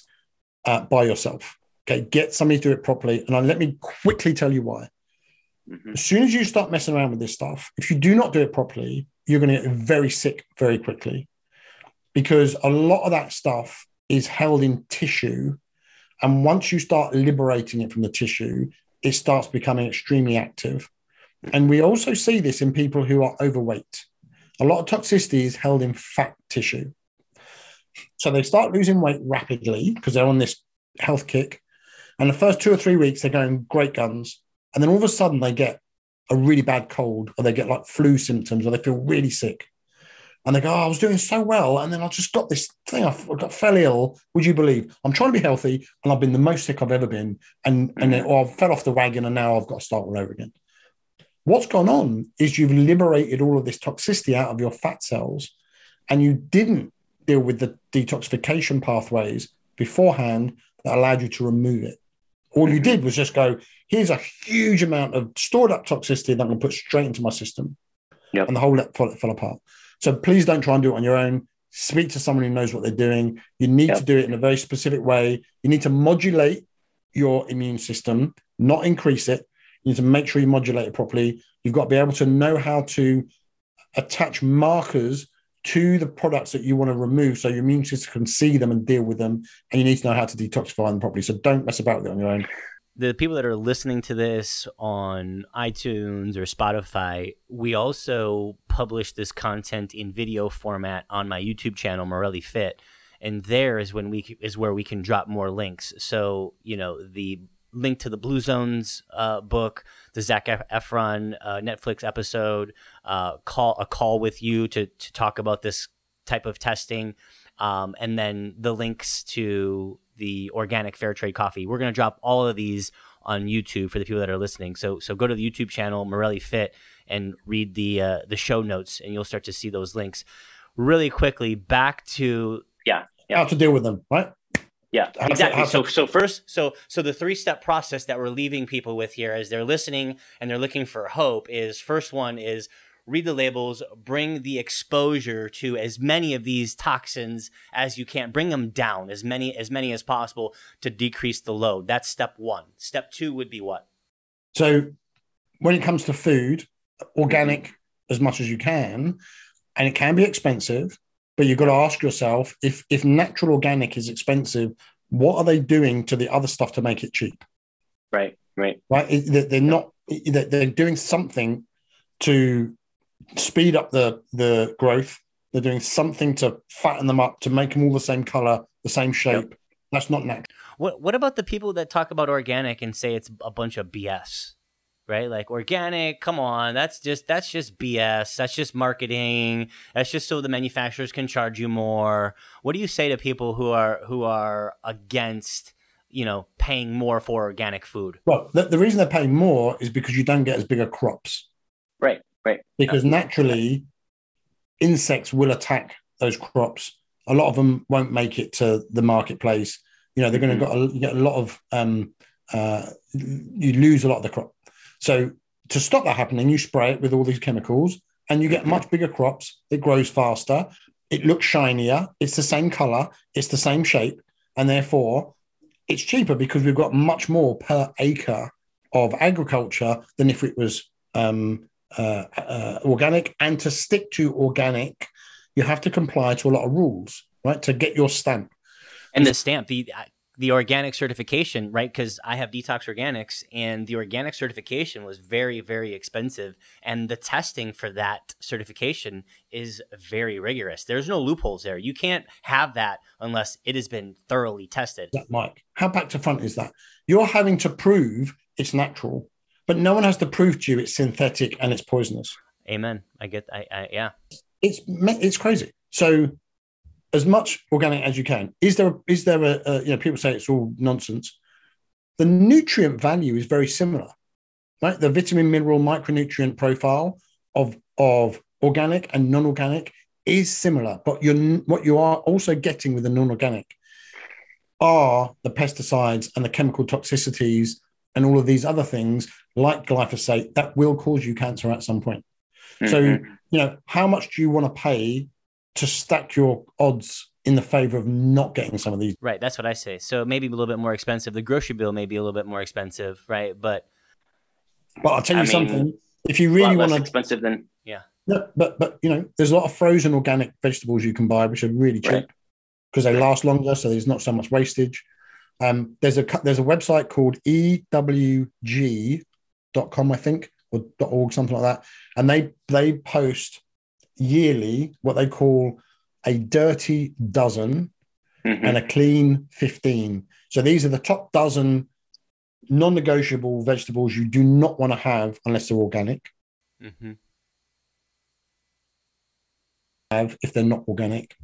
uh, by yourself. Okay, get somebody to do it properly. And I, let me quickly tell you why. Mhm. As soon as you start messing around with this stuff, if you do not do it properly, you're going to get very sick very quickly because a lot of that stuff is held in tissue. And once you start liberating it from the tissue, it starts becoming extremely active. And we also see this in people who are overweight. A lot of toxicity is held in fat tissue. So they start losing weight rapidly because they're on this health kick. And the first two or three weeks, they're going great guns. And then all of a sudden, they get a really bad cold or they get like flu symptoms or they feel really sick. And they go, oh, I was doing so well. And then I just got this thing. I got fell ill. Would you believe? I'm trying to be healthy and I've been the most sick I've ever been. And, and then, oh, or I fell off the wagon and now I've got to start all over again. What's gone on is you've liberated all of this toxicity out of your fat cells and you didn't deal with the detoxification pathways beforehand that allowed you to remove it. All you mm-hmm. did was just go, here's a huge amount of stored up toxicity that I'm going to put straight into my system. Yep. And the whole lot fell, fell apart. So please don't try and do it on your own. Speak to someone who knows what they're doing. You need Yep. to do it in a very specific way. You need to modulate your immune system, not increase it. You need to make sure you modulate it properly. You've got to be able to know how to attach markers to the products that you want to remove so your immune system can see them and deal with them. And you need to know how to detoxify them properly. So don't mess about with it on your own. the people that are listening to this on iTunes or Spotify, we also publish this content in video format on my YouTube channel, Morelli Fit, and there is when we is where we can drop more links. So you know the link to the Blue Zones uh, book, the Zac Efron uh, Netflix episode, uh, call a call with you to to talk about this type of testing, um, and then the links to the organic fair trade coffee. We're going to drop all of these on YouTube for the people that are listening. So so go to the YouTube channel Morelli Fit and read the uh, the show notes, and you'll start to see those links. Really quickly, back to Yeah. How to deal with them, right? Yeah, exactly. So, so first so so the three step process that we're leaving people with here as they're listening and they're looking for hope is first one is read the labels bring the exposure to as many of these toxins as you can. Bring them down as many as many as possible to decrease the load. That's step one. Step two would be what? So when it comes to food, mm-hmm. organic as much as you can, and it can be expensive, but you've got to ask yourself if if natural organic is expensive, what are they doing to the other stuff to make it cheap? right, right. Right? They- They're not. They're they're doing something to speed up the the growth. They're doing something to fatten them up to make them all the same color, the same shape. That's not natural. What what about the people that talk about organic and say it's a bunch of BS? Right? Like organic, come on, that's just that's just BS. That's just marketing. That's just so the manufacturers can charge you more. What do you say to people who are who are against, you know, paying more for organic food? Well, the, the reason they're paying more is because you don't get as bigger crops. Right, right. because naturally insects will attack those crops a lot of them won't make it to the marketplace you know they're going to got a, you get a lot of um uh you lose a lot of the crop so to stop that happening you spray it with all these chemicals and you get much bigger crops it grows faster it looks shinier it's the same color it's the same shape and therefore it's cheaper because we've got much more per acre of agriculture than if it was um, uh, uh, organic. And to stick to organic, you have to comply to a lot of rules, right? To get your stamp. And the stamp, the the organic certification, right? Because I have Detox Organics, and the organic certification was very, very expensive, and the testing for that certification is very rigorous. There's no loopholes there. You can't have that unless it has been thoroughly tested. That Mike, how back to front is that? You're having to prove it's natural, but no one has to prove to you it's synthetic and it's poisonous. Amen. I get. I, I yeah. It's it's crazy. So as much organic as you can. Is there is there a, a, you know people say it's all nonsense. The nutrient value is very similar, right? The vitamin, mineral, micronutrient profile of of organic and non-organic is similar, but you're what you are also getting with the non-organic are the pesticides and the chemical toxicities and all of these other things like glyphosate that will cause you cancer at some point. So, Mhm. you know, how much do you want to pay to stack your odds in the favor of not getting some of these? Right. That's what I say. So maybe a little bit more expensive. The grocery bill may be a little bit more expensive, right? But But I'll tell you I mean, something. If you really want to, expensive than yeah. No, but but you know, there's a lot of frozen organic vegetables you can buy, which are really cheap Right. because they last longer, so there's not so much wastage. Um, there's a there's a website called ewg.com, I think, or .org, something like that, and they they post yearly what they call a dirty dozen Mhm. and a clean 15. So these are the top dozen non negotiable vegetables you do not want to have unless they're organic, mhm. have if they're not organic,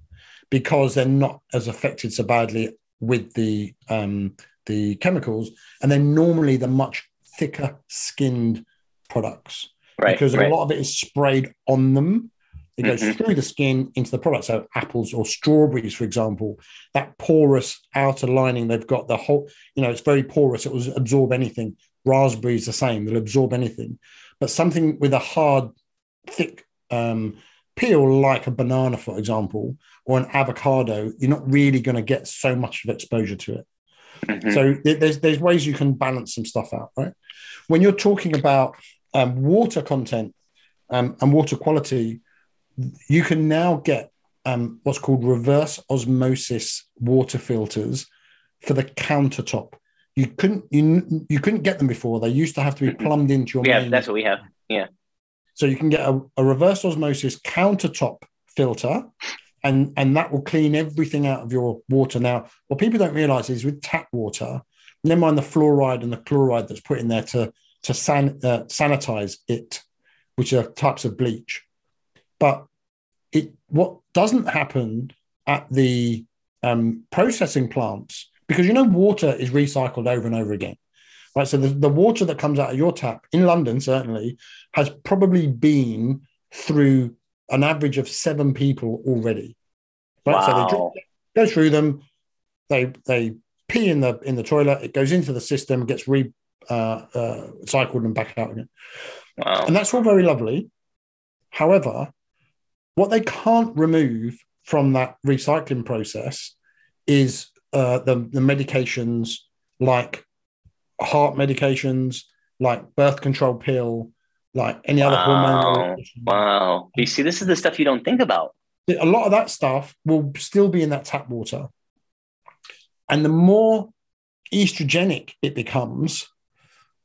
because they're not as affected so badly with the um, the chemicals, and they're normally the much thicker skinned products right, because right. a lot of it is sprayed on them. It goes Mhm. through the skin into the product. So apples or strawberries, for example, that porous outer lining, they've got the whole, you know, it's very porous. It will absorb anything. Raspberries the same. They'll absorb anything. But something with a hard, thick um, peel, like a banana, for example, or an avocado, you're not really going to get so much of exposure to it. Mhm. So there's there's ways you can balance some stuff out, right? When you're talking about um, water content um, and water quality, you can now get um, what's called reverse osmosis water filters for the countertop. You couldn't you you couldn't get them before. They used to have to be Mhm. plumbed into your yeah, main. that's what we have. Yeah. So you can get a, a reverse osmosis countertop filter, and and that will clean everything out of your water. Now, what people don't realize is with tap water, never mind the fluoride and the chloride that's put in there to to san, uh, sanitize it, which are types of bleach. But it what doesn't happen at the um, processing plants because you know water is recycled over and over again. Right, so the, the water that comes out of your tap in London certainly has probably been through an average of seven people already. Right, so they drink, Wow. go through them, they they pee in the in the toilet, it goes into the system, gets re uh, uh, cycled and back out again, Wow. and that's all very lovely. However, what they can't remove from that recycling process is uh, the the medications like heart medications, like birth control pill, like any other Wow. hormonal. Wow. You see, this is the stuff you don't think about. a lot of that stuff will still be in that tap water. And the more estrogenic it becomes,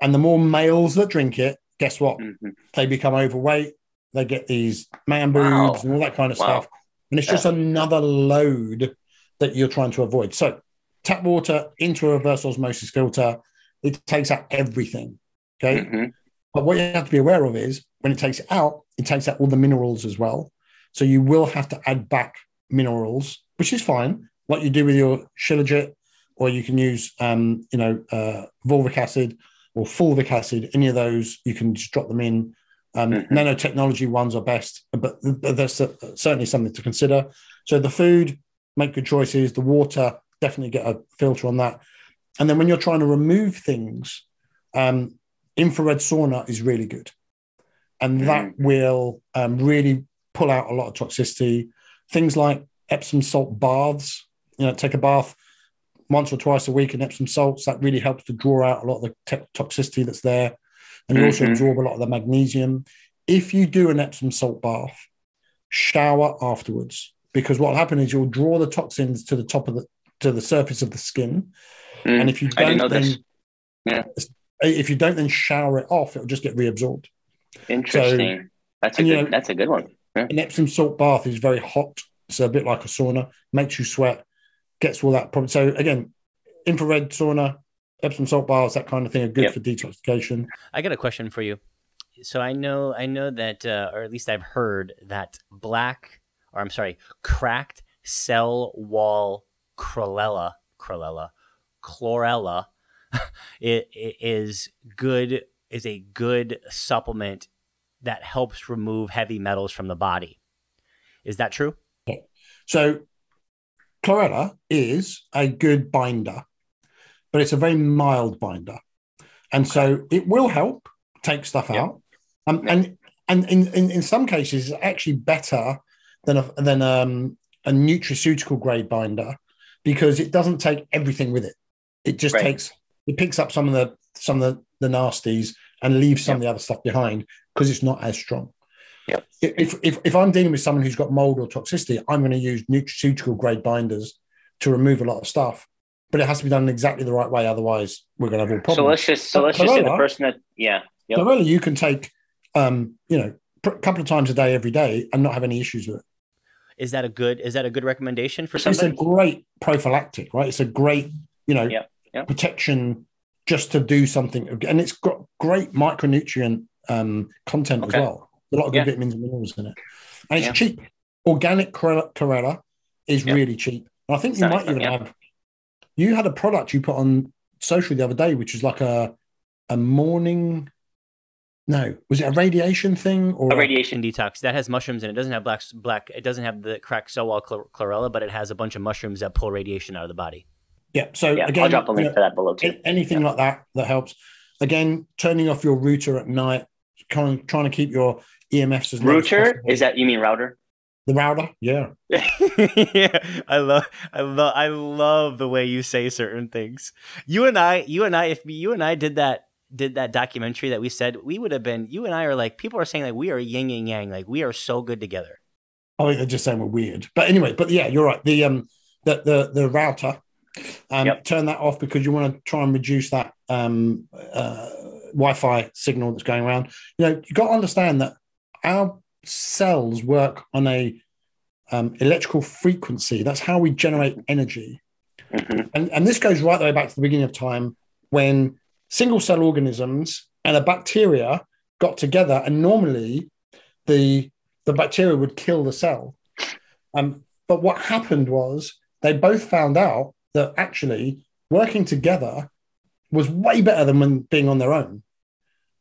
and the more males that drink it, guess what? Mhm. They become overweight, they get these man Wow. boobs and all that kind of Wow. stuff. And it's just another load that you're trying to avoid. So, tap water into a reverse osmosis filter, it takes out everything. Okay. Mhm. But what you have to be aware of is when it takes it out, it takes out all the minerals as well. So you will have to add back minerals, which is fine. What you do with your shilajit, or you can use, um, you know, uh, fulvic acid or fulvic acid. Any of those, you can just drop them in. Um, Mhm. Nanotechnology ones are best, but, that's certainly something to consider. So the food, make good choices. The water, definitely get a filter on that. And then when you're trying to remove things, um, infrared sauna is really good. And that will um, really pull out a lot of toxicity. Things like Epsom salt baths, you know, take a bath once or twice a week in Epsom salts. That really helps to draw out a lot of the te- toxicity that's there. And you also Mhm. absorb a lot of the magnesium. If you do an Epsom salt bath, shower afterwards because what will happen is you'll draw the toxins to the top of the to the surface of the skin. Mm. And if you don't then. Yeah. if you don't then shower it off, it'll just get reabsorbed. Interesting. that's a and, good. you know- that's a good one. An Epsom salt bath is very hot. It's a bit like a sauna, makes you sweat, gets all that problem. So again, infrared sauna, Epsom salt baths, that kind of thing are good Yep. for detoxification. I got a question for you. So I know, I know that, uh, or at least I've heard that black, or I'm sorry, cracked cell wall chlorella, chlorella, chlorella, *laughs* it, it is good. Is a good supplement that helps remove heavy metals from the body. Is that true? So chlorella is a good binder, but it's a very mild binder. And so it will help take stuff Yeah. out. Um. And and in, in, in some cases, it's actually better than a, than um, a nutraceutical grade binder because it doesn't take everything with it. It just Right. takes it picks up some of the some of the, the nasties and leaves some of the other stuff behind because it's not as strong. Yep. If, if if I'm dealing with someone who's got mold or toxicity, I'm going to use nutraceutical grade binders to remove a lot of stuff. But it has to be done in exactly the right way, otherwise we're going to have all problems. So let's just. So But let's just say the person that. Yeah. Yep. So really, you can take, um, you know, a couple of times a day, every day, and not have any issues with it. Is that a good? Is that a good recommendation for For It's a great prophylactic, right? It's a great, you know, Yeah, yeah. protection just to do something, and it's got great micronutrient um, content Okay. as well. A lot of good Yeah. vitamins and minerals in it, and it's Yeah. cheap. Organic chlor- chlorella is Yeah. really cheap, and I think you might even yeah. have. You had a product you put on social the other day, which was like a a morning. No, was it a radiation thing or A radiation. detox that has mushrooms and it. it doesn't have black black it doesn't have the cracked cell wall chlor- chlorella but it has a bunch of mushrooms that pull radiation out of the body Yeah. So Yeah. again, I'll drop a you link know, for that below too. a- anything like that that helps. Again, turning off your router at night, kind of trying to keep your EMFs as low as Router possible. is that you mean router? The router, yeah. *laughs* yeah, I love, I love, I love the way you say certain things. You and I, you and I, if you and I did that, did that documentary that we said, we would have been. You and I are like people are saying like we are yin and yang, like we are so good together. I think they're just saying we're weird, but anyway, but yeah, you're right. The um, the the the router, um, Yep. turn that off because you want to try and reduce that um uh, Wi-Fi signal that's going around. You know, you got to understand that our cells work on a um, electrical frequency. That's how we generate energy. Mhm. And, and this goes right the way back to the beginning of time when single cell organisms and a bacteria got together, and normally the the bacteria would kill the cell. Um, but what happened was they both found out that actually working together was way better than when being on their own.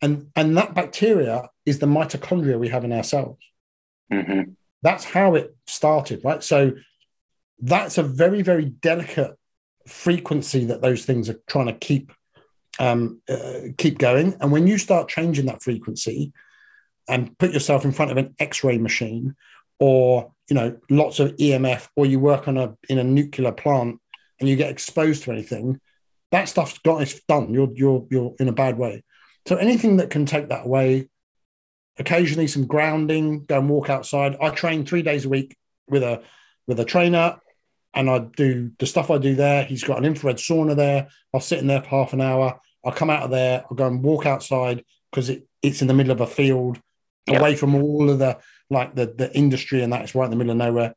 And, and that bacteria is the mitochondria we have in our cells Mhm. that's how it started right? So that's a very very delicate frequency that those things are trying to keep um, uh, keep going. And when you start changing that frequency and put yourself in front of an x-ray machine or you know lots of emf or you work on a in a nuclear plant and you get exposed to anything that stuff's got it's done. You're you're you're in a bad way so anything that can take that away occasionally some grounding, go and walk outside. I train three days a week with a with a trainer, and I do the stuff I do there. He's got an infrared sauna there. I'll sit in there for half an hour. I'll come out of there. I'll go and walk outside because it, it's in the middle of a field, Yeah. away from all of the like the the industry and that. It's right in the middle of nowhere.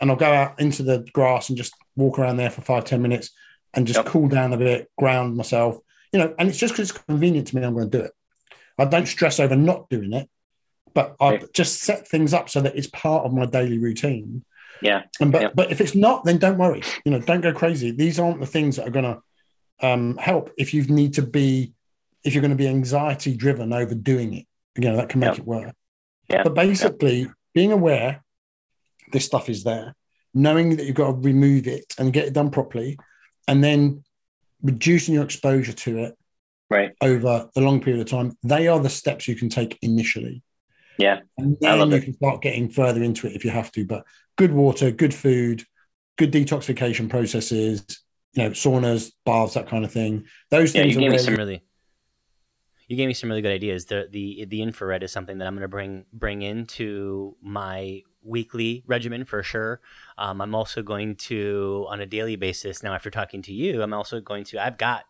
And I'll go out into the grass and just walk around there for five ten minutes and just Yep. cool down a bit, ground myself. You know, and it's just because it's convenient to me. I'm going to do it. I don't stress over not doing it, but I Right. just set things up so that it's part of my daily routine. Yeah. And but Yeah. but if it's not, then don't worry. You know, don't go crazy. These aren't the things that are going to um, help if you need to be if you're going to be anxiety driven over doing it. You know, that can make Yeah. it work. Yeah. But basically, being aware this stuff is there, knowing that you've got to remove it and get it done properly, and then reducing your exposure to it Right. over a long period of time, they are the steps you can take initially. Yeah. And then you it. can start getting further into it if you have to. But good water, good food, good detoxification processes, you know, saunas, baths, that kind of thing. Those Yeah, things you are gave me some really you gave me some really good ideas the the the infrared is something that i'm going to bring bring into my weekly regimen for sure. Um, i'm also going to on a daily basis now after talking to you i'm also going to i've got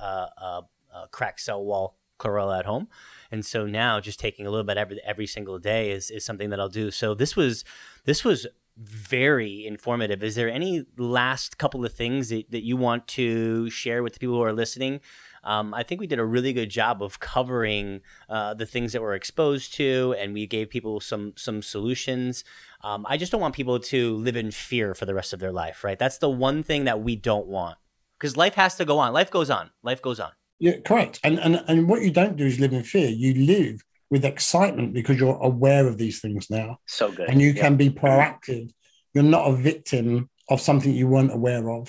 uh, a, a cracked cell wall chlorella at home. And so now just taking a little bit every every single day is is something that i'll do. So this was this was very informative. Is there any last couple of things that, that you want to share with the people who are listening um, I think we did a really good job of covering uh, the things that we're exposed to, and we gave people some some solutions. Um, I just don't want people to live in fear for the rest of their life, right? That's the one thing that we don't want because life has to go on. Life goes on. Life goes on. Yeah, correct. And, and and what you don't do is live in fear. You live with excitement because you're aware of these things now. So good. and you Yeah. can be proactive. You're not a victim of something you weren't aware of.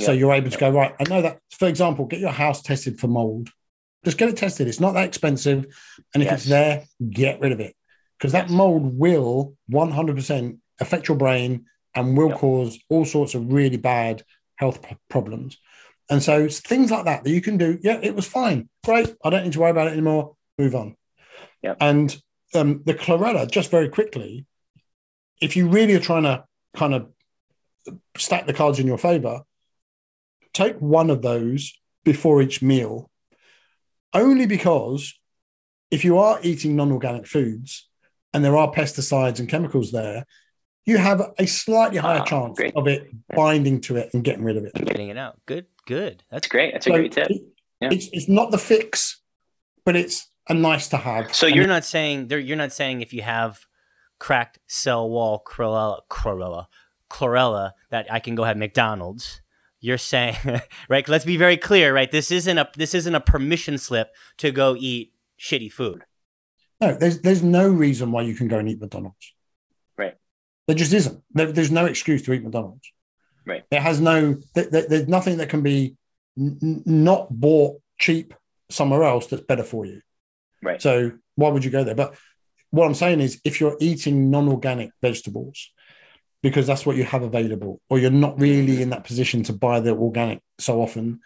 So you're able to go, right, I know that, for example, get your house tested for mold. Just get it tested. It's not that expensive. And if Yes. it's there, get rid of it. Because that mold will 100% affect your brain and will Yep. cause all sorts of really bad health p- problems. And so it's things like that that you can do. Yeah, it was fine. Great. I don't need to worry about it anymore. Move on. Yep. And um, the chlorella, just very quickly, if you really are trying to kind of stack the cards in your favor, take one of those before each meal, only because if you are eating non organic foods and there are pesticides and chemicals there, you have a slightly higher Ah, chance great. of it binding to it and getting rid of it. Getting it out. Good. Good. That's That's great. That's a So great tip. it- Yeah. It's, it's not the fix, but it's a nice to have. So you're not saying. You're not saying if you have cracked cell wall chlorella, chlorella, chlorella that I can go have McDonald's. You're saying *laughs* right? Let's be very clear, right? This isn't a this isn't a permission slip to go eat shitty food. No, there's there's no reason why you can go and eat McDonald's. Right. There just isn't. There, there's no excuse to eat McDonald's. Right. It has no. There, there- there's nothing that can be n- not bought cheap somewhere else that's better for you. Right. So why would you go there? But what I'm saying is, if you're eating non-organic vegetables, because that's what you have available, or you're not really in that position to buy the organic so often,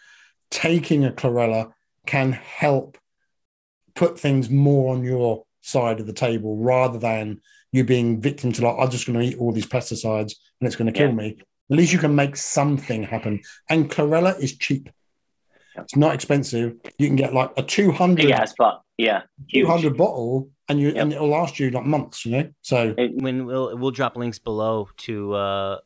taking a chlorella can help put things more on your side of the table rather than you being victim to like, I'm just going to eat all these pesticides and it's going to kill Yeah. me. At least you can make something happen. And chlorella is cheap. It's not expensive. You can get like a 200, Big ass pot. Yeah. Huge. 200 bottle and you Yep. and it'll last you like months, you know? So when we'll we'll drop links below to uh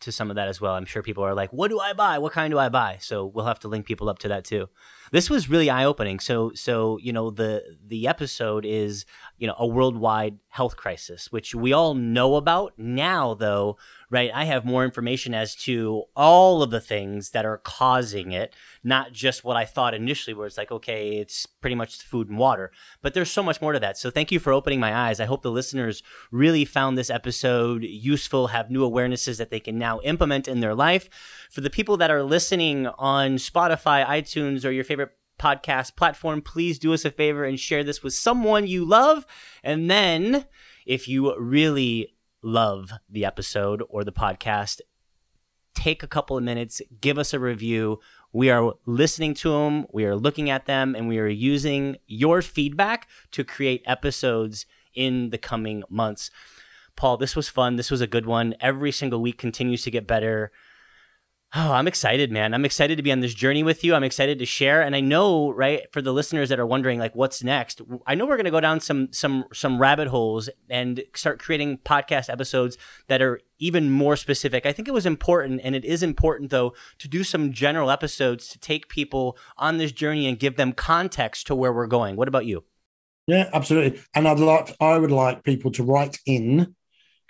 to some of that as well. I'm sure people are like, "What do I buy? What kind do I buy?" So we'll have to link people up to that too. This was really eye opening. So so you know the the episode is you know a worldwide health crisis, which we all know about now. Though, right? I have more information as to all of the things that are causing it, not just what I thought initially, where it's like, okay, it's pretty much food and water. But there's so much more to that. So thank you for opening my eyes. I hope the listeners really found this episode useful, have new awarenesses that they can now implement in their life. For the people that are listening on Spotify, iTunes, or your favorite podcast platform, please do us a favor and share this with someone you love. And then, if you really love the episode or the podcast, take a couple of minutes, give us a review. We are listening to them, we are looking at them, and we are using your feedback to create episodes in the coming months. Paul, this was fun. This was a good one. Every single week continues to get better. Oh, I'm excited, man. I'm excited to be on this journey with you. I'm excited to share. And I know, right, for the listeners that are wondering like what's next, I know we're going to go down some some some rabbit holes and start creating podcast episodes that are even more specific. I think it was important and it is important though to do some general episodes to take people on this journey and give them context to where we're going. What about you? Yeah, absolutely. And I'd like, I would like people to write in,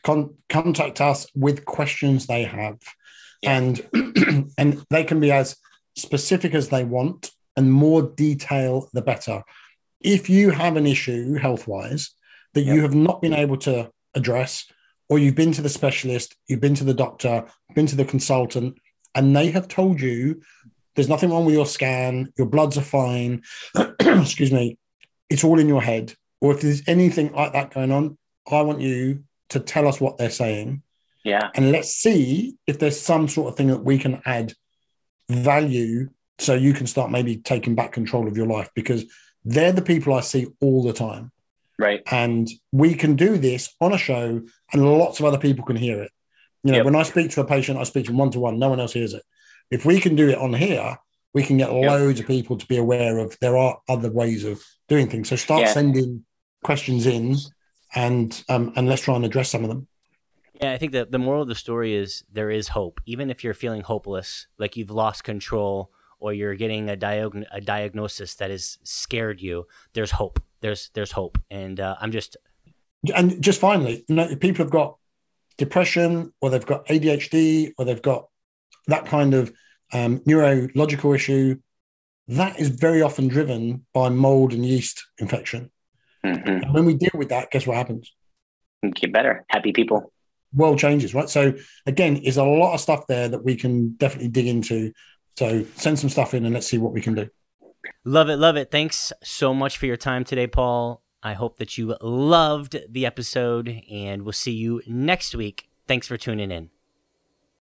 con- contact us with questions they have, Yeah. and *clears throat* and they can be as specific as they want, and more detail the better. If you have an issue health wise that you have not been able to address, or you've been to the specialist, you've been to the doctor, been to the consultant, and they have told you there's nothing wrong with your scan, your bloods are fine. *clears throat* excuse me, it's all in your head, or if there's anything like that going on, I want you to tell us what they're saying, Yeah. and let's see if there's some sort of thing that we can add value so you can start maybe taking back control of your life because they're the people I see all the time. Right. And we can do this on a show, and lots of other people can hear it. You know, Yep. when I speak to a patient, I speak to one to one, no one else hears it. If we can do it on here, we can get loads of people to be aware of there are other ways of doing things. So start Yeah. sending questions in and um, and let's try and address some of them. Yeah, I think that the moral of the story is there is hope. Even if you're feeling hopeless, like you've lost control or you're getting a, diag- a diagnosis that has scared you, there's hope. There's there's hope. And uh, I'm just And just finally, you know, if people have got depression or they've got ADHD or they've got that kind of um, neurological issue, that is very often driven by mold and yeast infection. hmm And when we deal with that, guess what happens? Get better. Happy people. World changes, right? So again, there's a lot of stuff there that we can definitely dig into. So send some stuff in and let's see what we can do. love it, love it. Thanks so much for your time today, Paul. I hope that you loved the episode, and we'll see you next week. Thanks for tuning in.